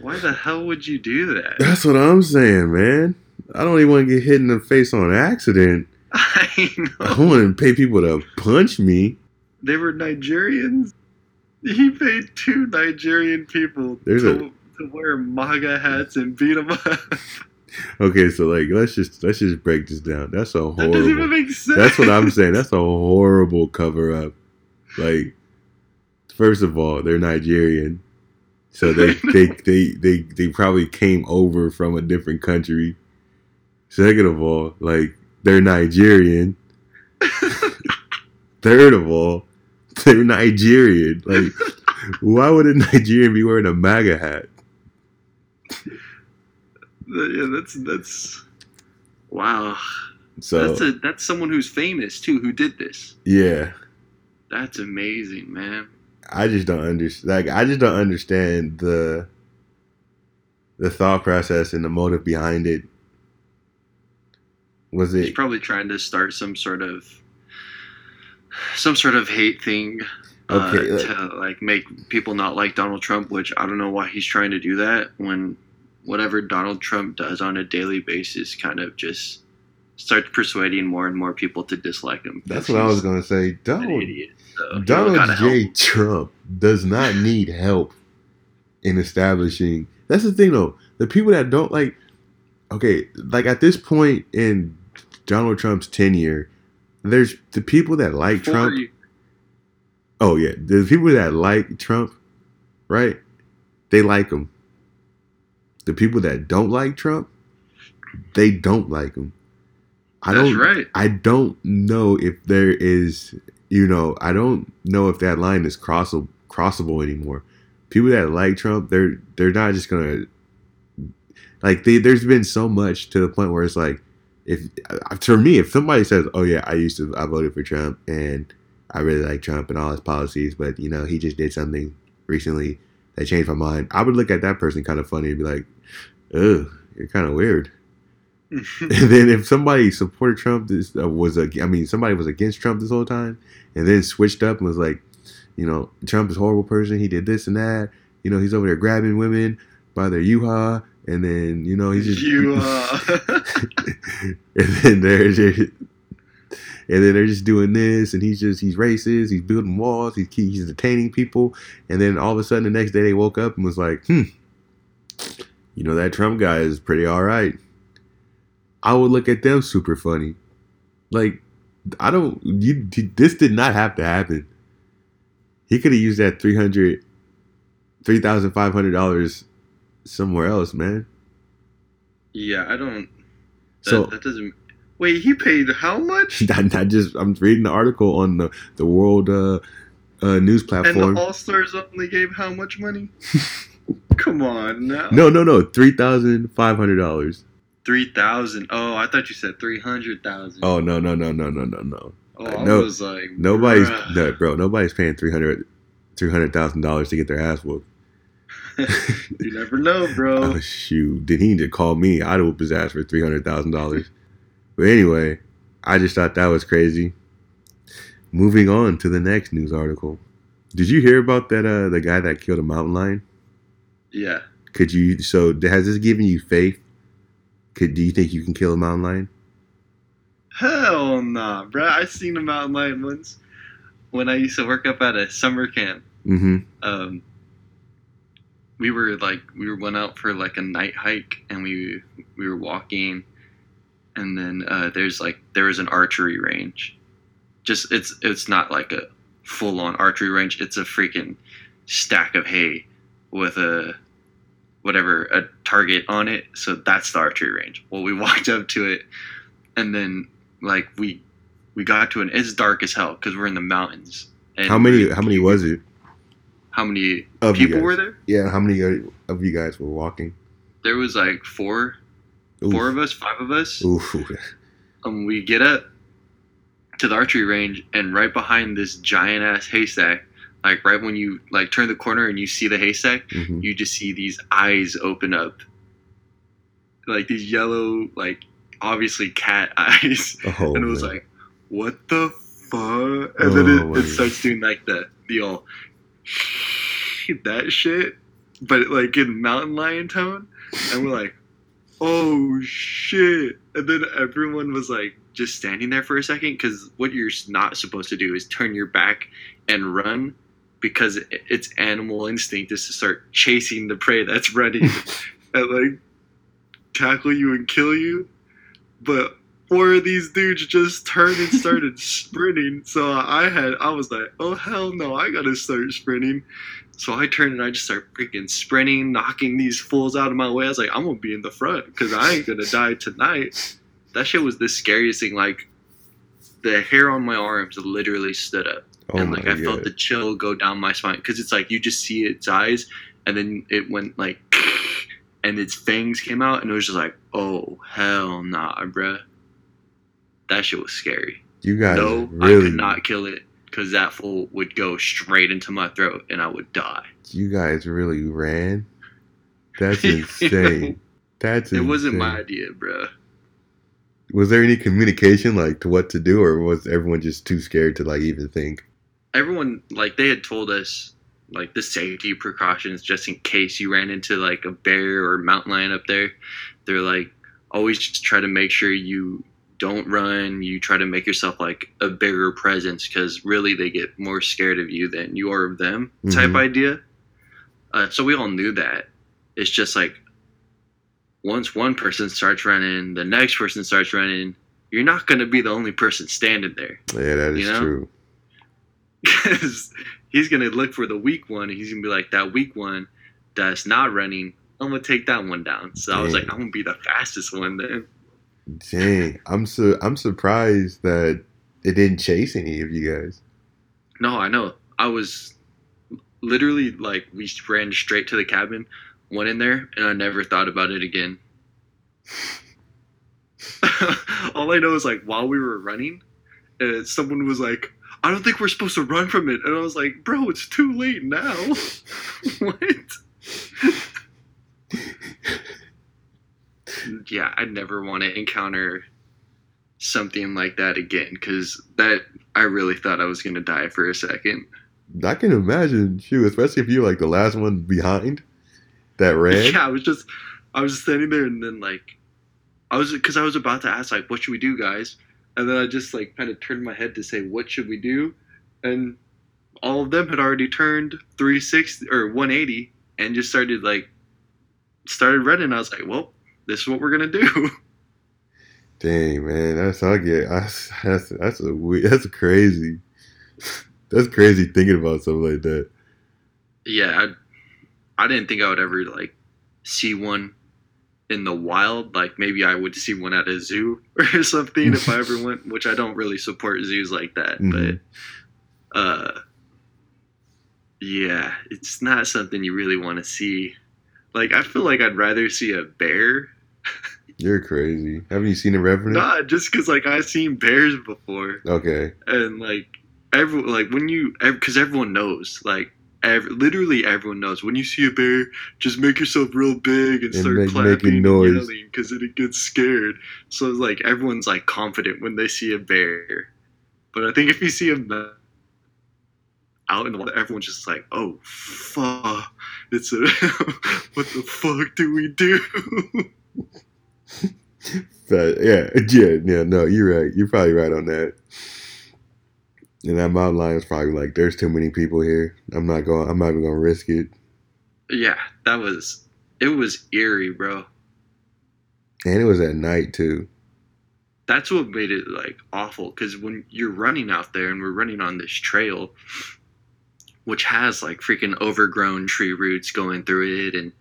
Why the hell would you do that? that's what i'm saying man i don't even want to get hit in the face on accident I know. i want to pay people to punch me They were Nigerians. He paid two Nigerian people There's to, to wear MAGA hats and beat them up. okay so like let's just let's just break this down that's a horrible. That doesn't even make sense. That's what I'm saying. That's a horrible cover up. Like, first of all, they're Nigerian, so they they, they they they probably came over from a different country. Second of all, like they're Nigerian. Third of all, they're Nigerian. Like, why would a Nigerian be wearing a MAGA hat? yeah, that's that's wow. So that's a that's someone who's famous too who did this. yeah, That's amazing, man. I just don't understand. Like, I just don't understand the the thought process and the motive behind it. Was it? He's probably trying to start some sort of some sort of hate thing. uh, Okay, like- to like make people not like Donald Trump, which I don't know why he's trying to do that when whatever Donald Trump does on a daily basis kind of just starts persuading more and more people to dislike him. That's what I was gonna say. Donald idiot. So, Donald J. help. Trump does not need help in establishing. That's the thing, though. The people that don't like, okay, like at this point in Donald Trump's tenure, there's the people that like Before Trump. you- Oh yeah, the people that like Trump, right? They like him. The people that don't like Trump, they don't like him. I That's don't. right. I don't know if there is, you know, I don't know if that line is crossable crossable anymore. People that like Trump, they're they're not just gonna like they, there's been so much to the point where it's like if uh, for me if somebody says oh yeah i used to i voted for trump and i really like trump and all his policies but you know he just did something recently that changed my mind i would look at that person kind of funny and be like ugh you're kind of weird and then if somebody supported Trump, this uh, was a, I mean, somebody was against Trump this whole time, and then switched up and was like, you know, Trump is a horrible person. He did this and that. You know, he's over there grabbing women by their yuha, and then you know he just you, uh... and then they're just and then they're just doing this and he's just he's racist he's building walls he's he's detaining people. And then all of a sudden the next day they woke up and was like hmm you know that trump guy is pretty all right. I would look at them super funny. Like i don't you this did not have to happen. He could have used that 300 $3500 somewhere else, man. yeah, I don't. That, So that doesn't. Wait, he paid how much? not just I'm reading the article on the the world uh, uh, news platform. And the All Stars only gave how much money? Come on now. no, no, no, three thousand five hundred dollars. Three thousand. Oh, I thought you said three hundred thousand. Oh no, no, no, no, no, no, no. oh, I no, was like, Nobody's bruh. no, bro. Nobody's paying three hundred. Three hundred thousand dollars to get their ass whooped. you never know, bro. Oh shoot! Did he need to call me? I'd whoop his ass for three hundred thousand dollars. But anyway, I just thought that was crazy. Moving on to the next news article. Did you hear about that? Uh, the guy that killed a mountain lion. yeah. Could you? So has this given you faith? Could do you think you can kill a mountain lion? Hell nah, bro. I seen a mountain lion once when I used to work up at a summer camp. Mm-hmm. Um, we were like we were went out for like a night hike and we we were walking, and then uh, there's like there was an archery range. Just it's it's not like a full on archery range. It's a freaking stack of hay with a whatever a target on it. So that's the archery range. Well, we walked up to it, and then like we we got to it. It's dark as hell because we're in the mountains. And How many? How many was it? How many Of people were there? Yeah. How many of you guys were walking? There was like four, Oof. four of us, five of us. Oof. Um, we get up to the archery range, and right behind this giant ass haystack, like right when you like turn the corner and you see the haystack, Mhm. you just see these eyes open up, like these yellow, like obviously cat eyes, Oh, and it was man. like, what the fuck? And then Oh, it, it starts doing like the the all that shit, but like in mountain lion tone, and we're like, oh shit! And then everyone was like just standing there for a second because what you're not supposed to do is turn your back and run because its animal instinct is to start chasing the prey that's running and like tackle you and kill you. But four of these dudes just turned and started sprinting. So I had, I was like, oh hell no, I gotta start sprinting. So I turned and I just started freaking sprinting, knocking these fools out of my way. I was like, I'm gonna be in the front because I ain't gonna die tonight. That shit was the scariest thing. Like, the hair on my arms literally stood up oh and like I felt the chill go down my spine because it's like you just see its eyes, and then it went like, and its fangs came out, and it was just like, oh hell nah, bruh. That shit was scary. You guys no, I really, could not kill it because that fool would go straight into my throat, and I would die. you guys really ran. That's insane. That's insane. It wasn't my idea, bruh. Was there any communication like to what to do, or was everyone just too scared to like even think? everyone like they had told us like the safety precautions just in case you ran into like a bear or mountain lion up there. They're like always just try to make sure you don't run. You try to make yourself like a bigger presence because really they get more scared of you than you are of them type Mhm. idea. Uh, so we all knew that. It's just like once one person starts running, the next person starts running. You're not going to be the only person standing there Yeah, that is know? true. because he's gonna look for the weak one. And he's gonna be like that weak one that's not running. I'm gonna take that one down. So I was like, I'm gonna be the fastest one then. Dang, I'm su- I'm surprised that it didn't chase any of you guys. No, I know. I was literally like we ran straight to the cabin, went in there, and I never thought about it again. All I know is like while we were running, uh, someone was like, "I don't think we're supposed to run from it," and I was like, "Bro, it's too late now." what? Yeah, I'd never want to encounter something like that again because that I really thought I was gonna die for a second. I can imagine, shoot, especially if you're like the last one behind that ran. Yeah, I was just, I was standing there, and then like, I was because I was about to ask like, what should we do, guys? And then I just like kind of turned my head to say, what should we do? And all of them had already turned 360 or 180 and just started like, started running. I was like, well, this is what we're gonna do. Dang man, that's I get. That's that's that's a we- that's crazy. That's crazy thinking about something like that. yeah, I, I didn't think I would ever like see one in the wild. Like maybe I would see one at a zoo or something if I ever went. Which I don't really support zoos like that, Mhm. but uh, yeah, it's not something you really want to see. Like I feel like I'd rather see a bear, You're crazy. Haven't you seen a revenant? not just because like I've seen bears before. Okay. and like everyone like when you because everyone knows like ev- literally everyone knows when you see a bear just make yourself real big and And start make- clapping making and noise. yelling because it gets scared so like everyone's like confident when they see a bear but i think if you see a out in the wild everyone's just like oh fuck it's a what the fuck do we do But yeah, yeah, yeah. No, you're right. You're probably right on that. And that mountain lion was probably like, "There's too many people here. I'm not going. I'm not even going to risk it." yeah that was it was eerie bro And it was at night too. that's what made it like awful because when you're running out there and we're running on this trail which has like freaking overgrown tree roots going through it and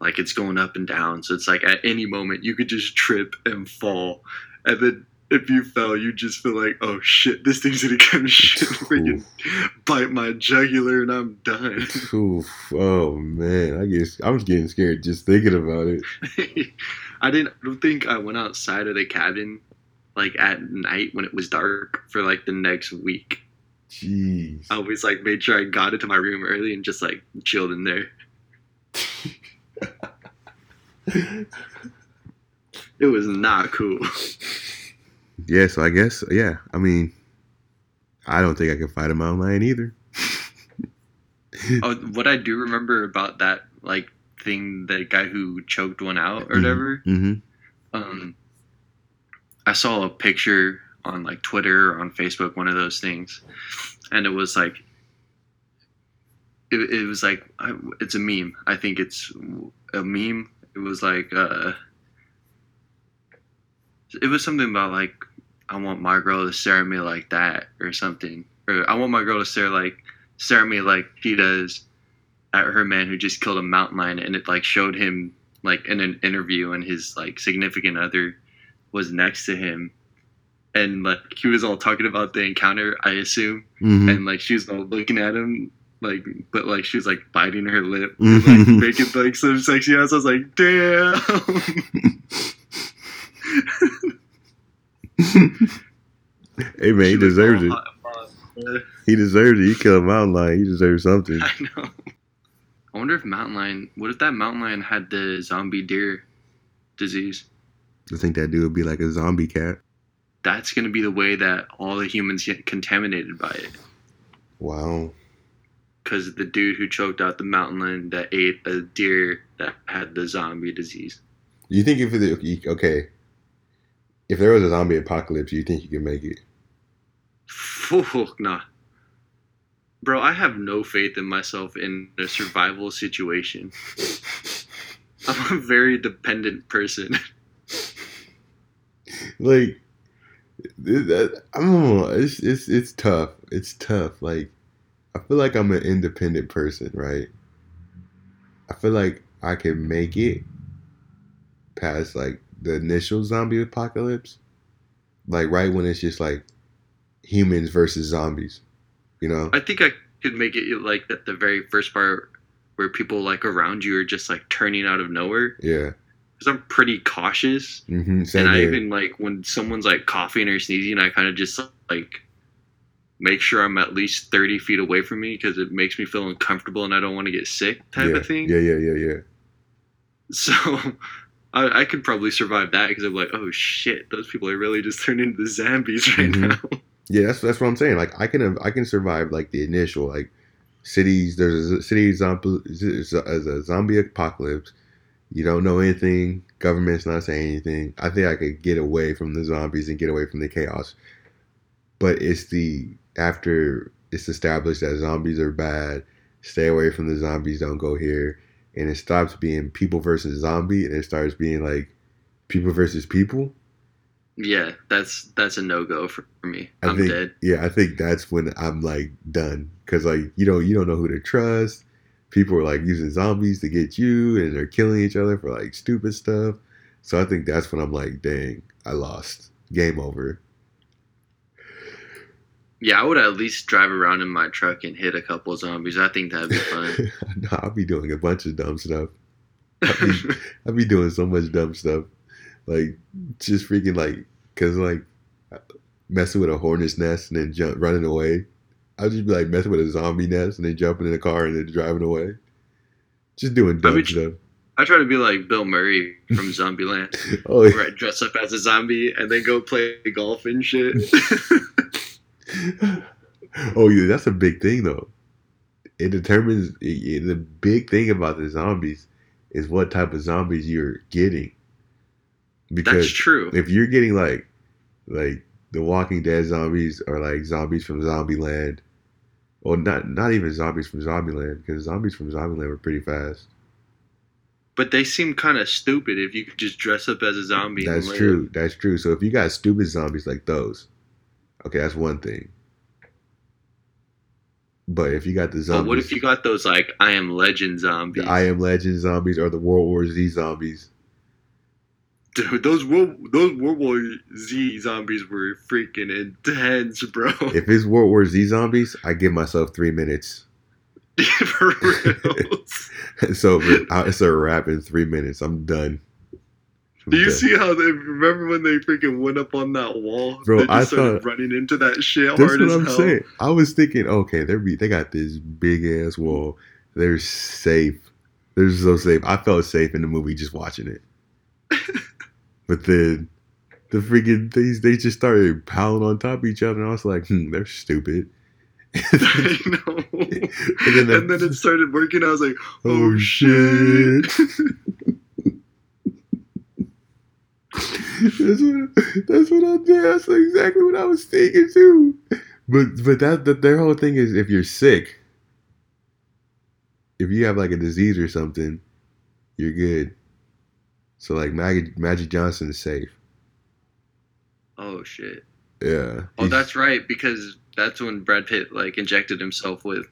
like it's going up and down. So it's like at any moment you could just trip and fall. And then if you fell you just feel like oh shit this thing's gonna come shit. Freaking bite my jugular and i'm done. Oof. Oh man, I guess I'm getting scared just thinking about it. i didn't I don't think i went outside of the cabin like at night when it was dark for like the next week Jeez. I always like made sure I got into my room early and just like chilled in there. It was not cool. yeah. So I guess yeah. I mean, I don't think I can fight a mountain lion either. oh, what I do remember about that like thing, the guy who choked one out or whatever. Mm-hmm. Um, I saw a picture on like Twitter or on Facebook, one of those things, and it was like. It, it was like I- it's a meme. I think it's a meme. It was like uh, it was something about like I want my girl to stare at me like that or something, or I want my girl to stare like stare at me like she does at her man who just killed a mountain lion, and it like showed him like in an interview, and his like significant other was next to him, and like he was all talking about the encounter, I assume, Mm-hmm. and like she was all looking at him. Like, but like she was like biting her lip, and, like Mhm. making like some sexy ass. I was like, damn. hey man, he deserves it. hot and bothered. He deserves it. He killed a mountain lion. He deserves something. I know. I wonder if mountain lion. What if that mountain lion had the zombie deer disease? I think that dude would be like a zombie cat. That's gonna be the way that all the humans get contaminated by it. Wow. because the dude who choked out the mountain lion that ate a deer that had the zombie disease. You think if it, okay, if there was a zombie apocalypse, you think you could make it? Fuck nah. Bro, I have no faith in myself in a survival situation. I'm a very dependent person. like that, I don't know. It's it's it's tough. It's tough. Like I feel like I'm an independent person, right? I feel like I can make it past like the initial zombie apocalypse, like right when it's just like humans versus zombies. You know? I think I could make it like at the very first part where people like around you are just like turning out of nowhere. Yeah. Because I'm pretty cautious. hmm Same and I here. even like when someone's like coughing or sneezing, I kind of just like make sure I'm at least 30 feet away from me because it makes me feel uncomfortable and I don't want to get sick type yeah. of thing. Yeah, yeah, yeah, yeah. So I, I could probably survive that because I'm like, oh shit, those people are really just turning into zombies right Mhm. now. Yeah, that's that's what I'm saying. Like I can I can survive like the initial like cities. There's a city zombie as a zombie apocalypse. You don't know anything. Government's not saying anything. I think I could get away from the zombies and get away from the chaos. But it's the after it's established that zombies are bad. Stay away from the zombies. Don't go here. And it stops being people versus zombie, and it starts being like people versus people. Yeah, that's that's a no go for, me. I I'm think, dead. Yeah, I think that's when I'm like done because like you don't you don't know who to trust. People are like using zombies to get you, and they're killing each other for like stupid stuff. So I think that's when I'm like, dang, I lost. Game over. Yeah, I would at least drive around in my truck and hit a couple zombies. I think that'd be fun. no, I'll be doing a bunch of dumb stuff. I'll be, I'll be doing so much dumb stuff, like just freaking like, cause like messing with a hornet's nest and then jump running away. I'll just be like messing with a zombie nest and then jumping in the car and then driving away. Just doing dumb mean, stuff. I try to be like Bill Murray from Zombieland, Oh, where I dress up as a zombie and then go play golf and shit. oh yeah, that's a big thing though. It determines it, the big thing about the zombies is what type of zombies you're getting. Because That's true. if you're getting like like the Walking Dead zombies are like zombies from Zombieland, or not not even zombies from Zombieland because zombies from Zombieland were pretty fast. But they seem kind of stupid if you could just dress up as a zombie. That's true. That's true. So if you got stupid zombies like those, okay, that's one thing. But if you got the But zombies, what if you got those like I Am Legend zombies? the I Am Legend zombies or the World War Z zombies? Dude, those World those World War Z zombies were freaking intense, bro. If it's World War Z zombies, I give myself three minutes. For reals. so it's a wrap in three minutes. I'm done. I'm Do you done. see how they remember when they freaking went up on that wall? Bro, they I started thought- running into that shit That's hard what as I'm hell. saying. I was thinking, okay, they're they got this big ass wall. They're safe. They're so safe. I felt safe in the movie just watching it. But then the freaking things they just started piling on top of each other, and I was like, hmm, they're stupid. I know. and, then then, it started working. I was like, Oh, oh, shit. that's what that's what I did. That's exactly what I was thinking too. But but that, that their whole thing is if you're sick, if you have like a disease or something, you're good. So like Magic Magic Johnson is safe. oh shit. Yeah. Oh, that's right, because that's when Brad Pitt like injected himself with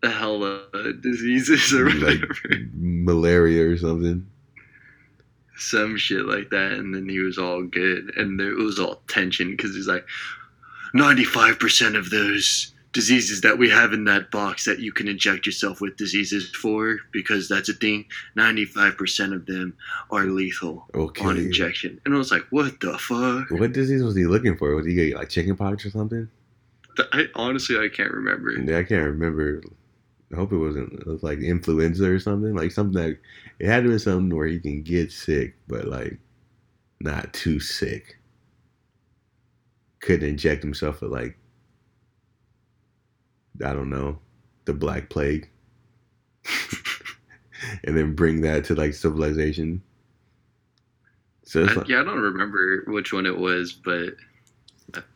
the hell of diseases or like whatever, malaria or something. some shit like that, and then he was all good, and there, it was all tension because he's like, ninety five percent of those diseases that we have in that box that you can inject yourself with diseases for, because that's a thing. Ninety five percent of them are lethal Okay. on injection, and I was like, what the fuck? What disease was he looking for? Was he getting like chickenpox or something? I honestly I can't remember. Yeah, I can't remember. I hope it wasn't it was like influenza or something. Like something that it had to be something where he can get sick, but like not too sick. Couldn't inject himself with like I don't know, the Black Plague, and then bring that to like civilization. So I, like, yeah, I don't remember which one it was, but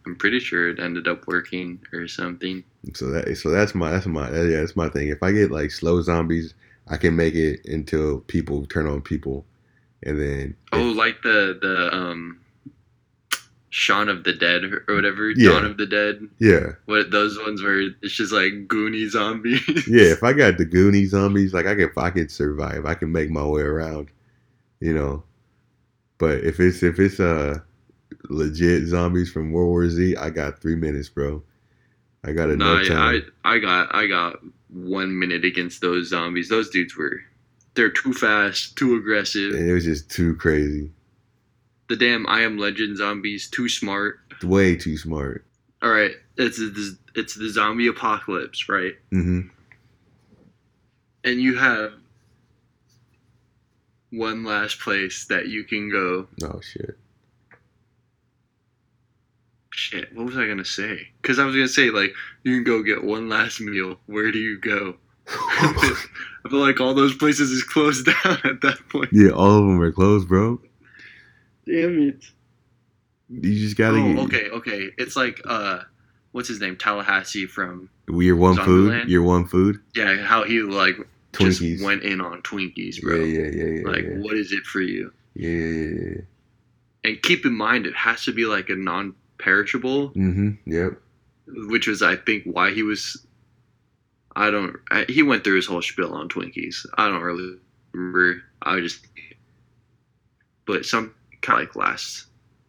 I'm pretty sure it ended up working or something. so that so that's my that's my yeah that's my thing. If I get like slow zombies, I can make it until people turn on people, and then Oh, like the the um, Shaun of the Dead or whatever, Yeah. Dawn of the Dead. yeah What those ones where it's just like Goonie zombies. yeah. If I got the Goonies zombies, like I can I can survive. I can make my way around, you know. But if it's if it's uh legit zombies from World War Z, I got three minutes, bro. I got enough I time. I got I got one minute against those zombies. Those dudes were they're too fast, too aggressive. and it was just too crazy. The damn I am Legend zombies, too smart. Way too smart. All right, it's it's, it's the zombie apocalypse, right? hmm And you have one last place that you can go. Oh shit. Shit, what was I gonna say? Because I was gonna say like you can go get one last meal. Where do you go? I feel like all those places is closed down at that point. yeah, all of them are closed, bro. Damn it. You just gotta Oh, okay, okay. It's like uh, what's his name? Tallahassee from Your one food. Your one food. yeah. How he like Twinkies. just went in on Twinkies, yeah, bro. yeah, yeah, yeah. like, yeah. what is it for you? Yeah, yeah, yeah. And keep in mind, it has to be like a non-perishable, Mm-hmm. Yep. which was, I think, why he was. I don't. I, he went through his whole spiel on Twinkies. I don't really remember. I just. But some kind of like lasts.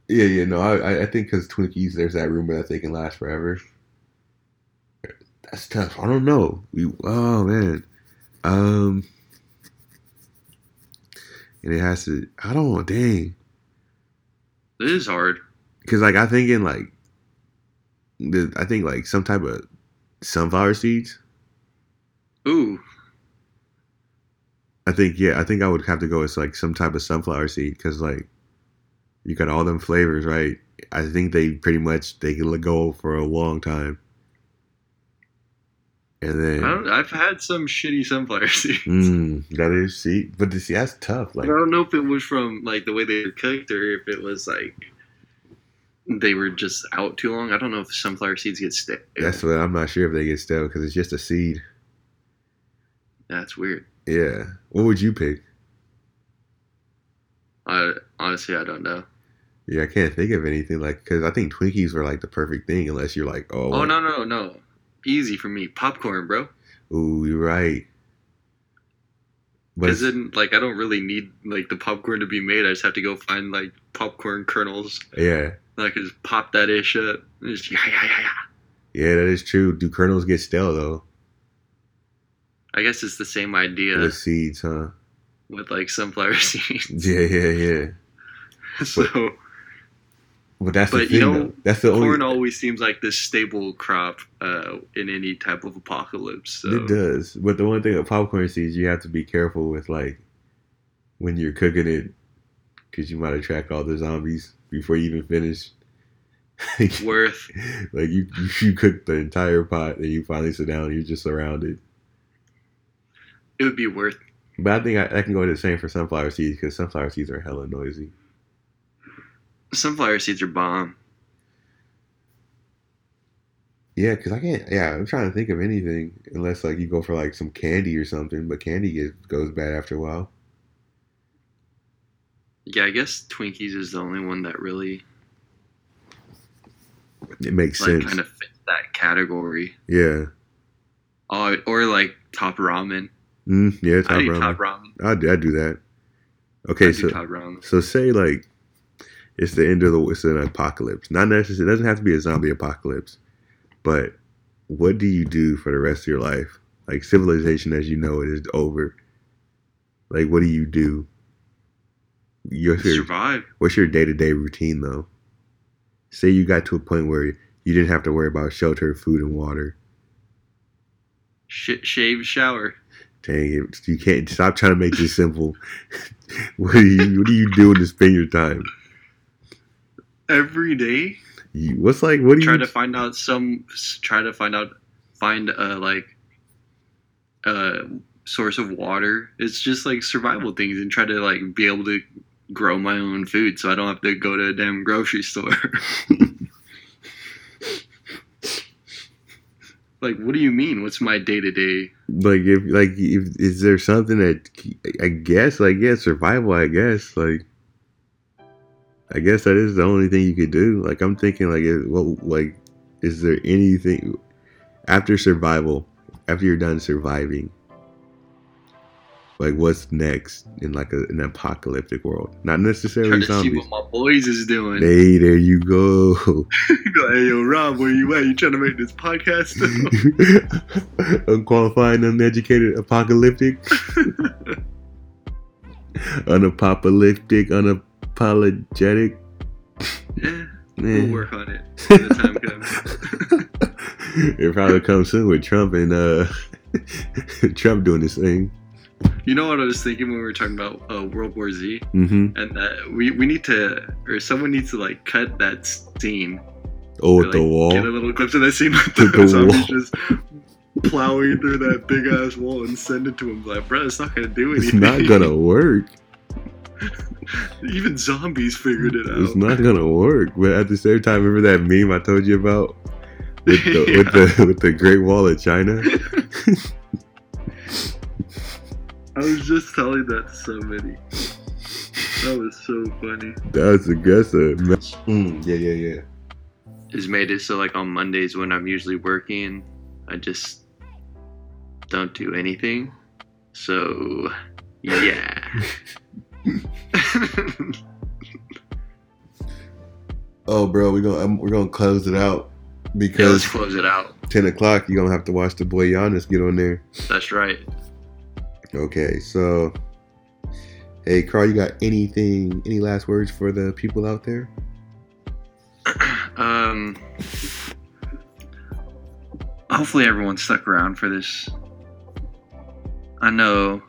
Yeah, yeah. No, I, I- think because Twinkies, there's that rumor that they can last forever. That's tough. I don't know. We. Oh man. Um. And it has to. I don't know. Dang. is hard. Because like I think in like. The, I think like some type of sunflower seeds. Ooh, I think yeah, I think I would have to go with like some type of sunflower seed because like you got all them flavors, right? I think they pretty much they can let go for a long time. And then I don't, I've had some shitty sunflower seeds. mm, that is see, but see that's tough. Like I don't know if it was from like the way they were cooked or if it was like they were just out too long. I don't know if sunflower seeds get stale. that's what I'm not sure if they get stale because it's just a seed. That's weird. Yeah, what would you pick? I honestly I don't know. Yeah, I can't think of anything like because I think Twinkies were like the perfect thing unless you're like oh, Oh no no no, easy for me. Popcorn, bro. ooh you're right. But then like I don't really need like the popcorn to be made. I just have to go find like popcorn kernels. yeah, And I can just pop that ish up. Just, yeah yeah yeah yeah. yeah, that is true. Do kernels get stale though? I guess it's the same idea with seeds, huh? With like sunflower seeds. Yeah, yeah, yeah. so But that's the thing, you know, though. That's the corn only. always seems like this stable crop uh, in any type of apocalypse. So It does. But the one thing with popcorn seeds, you have to be careful with, like, when you're cooking it, because you might attract all the zombies before you even finish. worth. like you, you, you cook the entire pot, and you finally sit down, and you're just surrounded. It would be worth. But I think I, I can go to the same for sunflower seeds because sunflower seeds are hella noisy. Sunflower seeds are bomb. Yeah, because I can't. Yeah, I'm trying to think of anything unless like you go for like some candy or something. But candy gets, goes bad after a while. Yeah, I guess Twinkies is the only one that really It makes like sense. kind of fits that category. Yeah. Oh, or like top ramen. Mm, yeah. Top I do ramen. I do, I do that. Okay, I so ramen. so say like it's the end of the it's an apocalypse. Not necessarily. It doesn't have to be a zombie apocalypse, but what do you do for the rest of your life? Like civilization as you know it is over. Like what do you do? Your Survive. what's your day to day routine though? Say you got to a point where you didn't have to worry about shelter, food, and water. Sh- shave, shower. Dang it! You can't stop trying to make this simple. what do you What do you do to spend your time? Every day, You, what's like? What do you try you? to find out some. Try to find out find a like a source of water. It's just like survival things and try to like be able to grow my own food so I don't have to go to a damn grocery store. like what do you mean? What's my day to day? Like if like if is there something that I guess like yeah survival I guess like I guess that is the only thing you could do. Like I'm thinking like what like is there anything after survival after you're done surviving like what's next in like a, an apocalyptic world not necessarily Trying to see zombies what my boys is doing. hey there you go Go, hey yo Rob, where you at? You trying to make this podcast? unqualified uneducated apocalyptic unapocalyptic unapologetic yeah, Man. we'll work on it when the time comes. it probably comes soon with Trump and uh Trump doing this thing. You know what I was thinking when we were talking about uh, World War Z, Mm-hmm. and that we we need to, or someone needs to like cut that scene. Oh, or, with the like, wall. Get a little clip of that scene with the, the zombies wall. just plowing through that big ass wall and send it to him. Like, bro, it's not gonna do anything. It's not gonna work. Even zombies figured it out. It's not gonna work. But at the same time, remember that meme I told you about with the with the with the Great Wall of China? I was just telling that to somebody. That was so funny. That's aggressive. Mm, yeah, yeah, yeah. Has made it so like on Mondays when I'm usually working, I just don't do anything. So yeah. Oh, bro, we're gonna um, we're gonna close it out yeah, because let's close it out. ten o'clock you're gonna have to watch the boy Giannis get on there. That's right. Okay, so hey, Carl, you got anything? Any last words for the people out there? Um, hopefully everyone stuck around for this. I know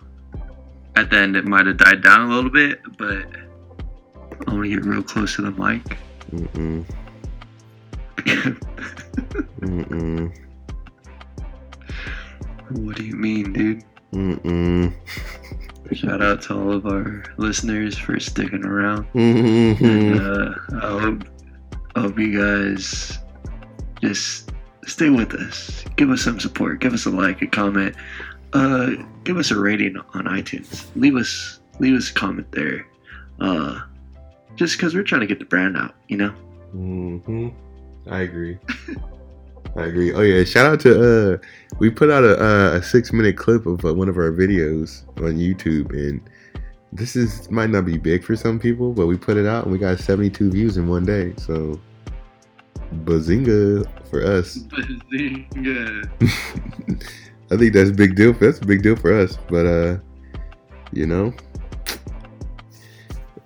at the end it might have died down a little bit, but I want to get real close to the mic. Mm-mm. Mm-mm. what do you mean, dude? Mm-mm. Shout out to all of our listeners for sticking around. Mm-mm. And, uh, I hope, I hope you guys just stay with us. Give us some support. Give us a like, a comment. Uh, give us a rating on iTunes. Leave us leave us a comment there. Uh, just because we're trying to get the brand out, you know. hmm I agree. I agree. Oh yeah, shout out to uh, we put out a, uh, a six minute clip of uh, one of our videos on YouTube, and this is might not be big for some people, but we put it out and we got seventy two views in one day. So, bazinga for us. yeah. I think that's a big deal. That's a big deal for us. But uh, you know,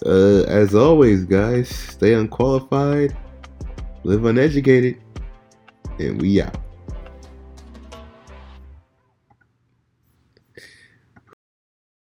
uh, as always, guys, stay unqualified, live uneducated, and we out.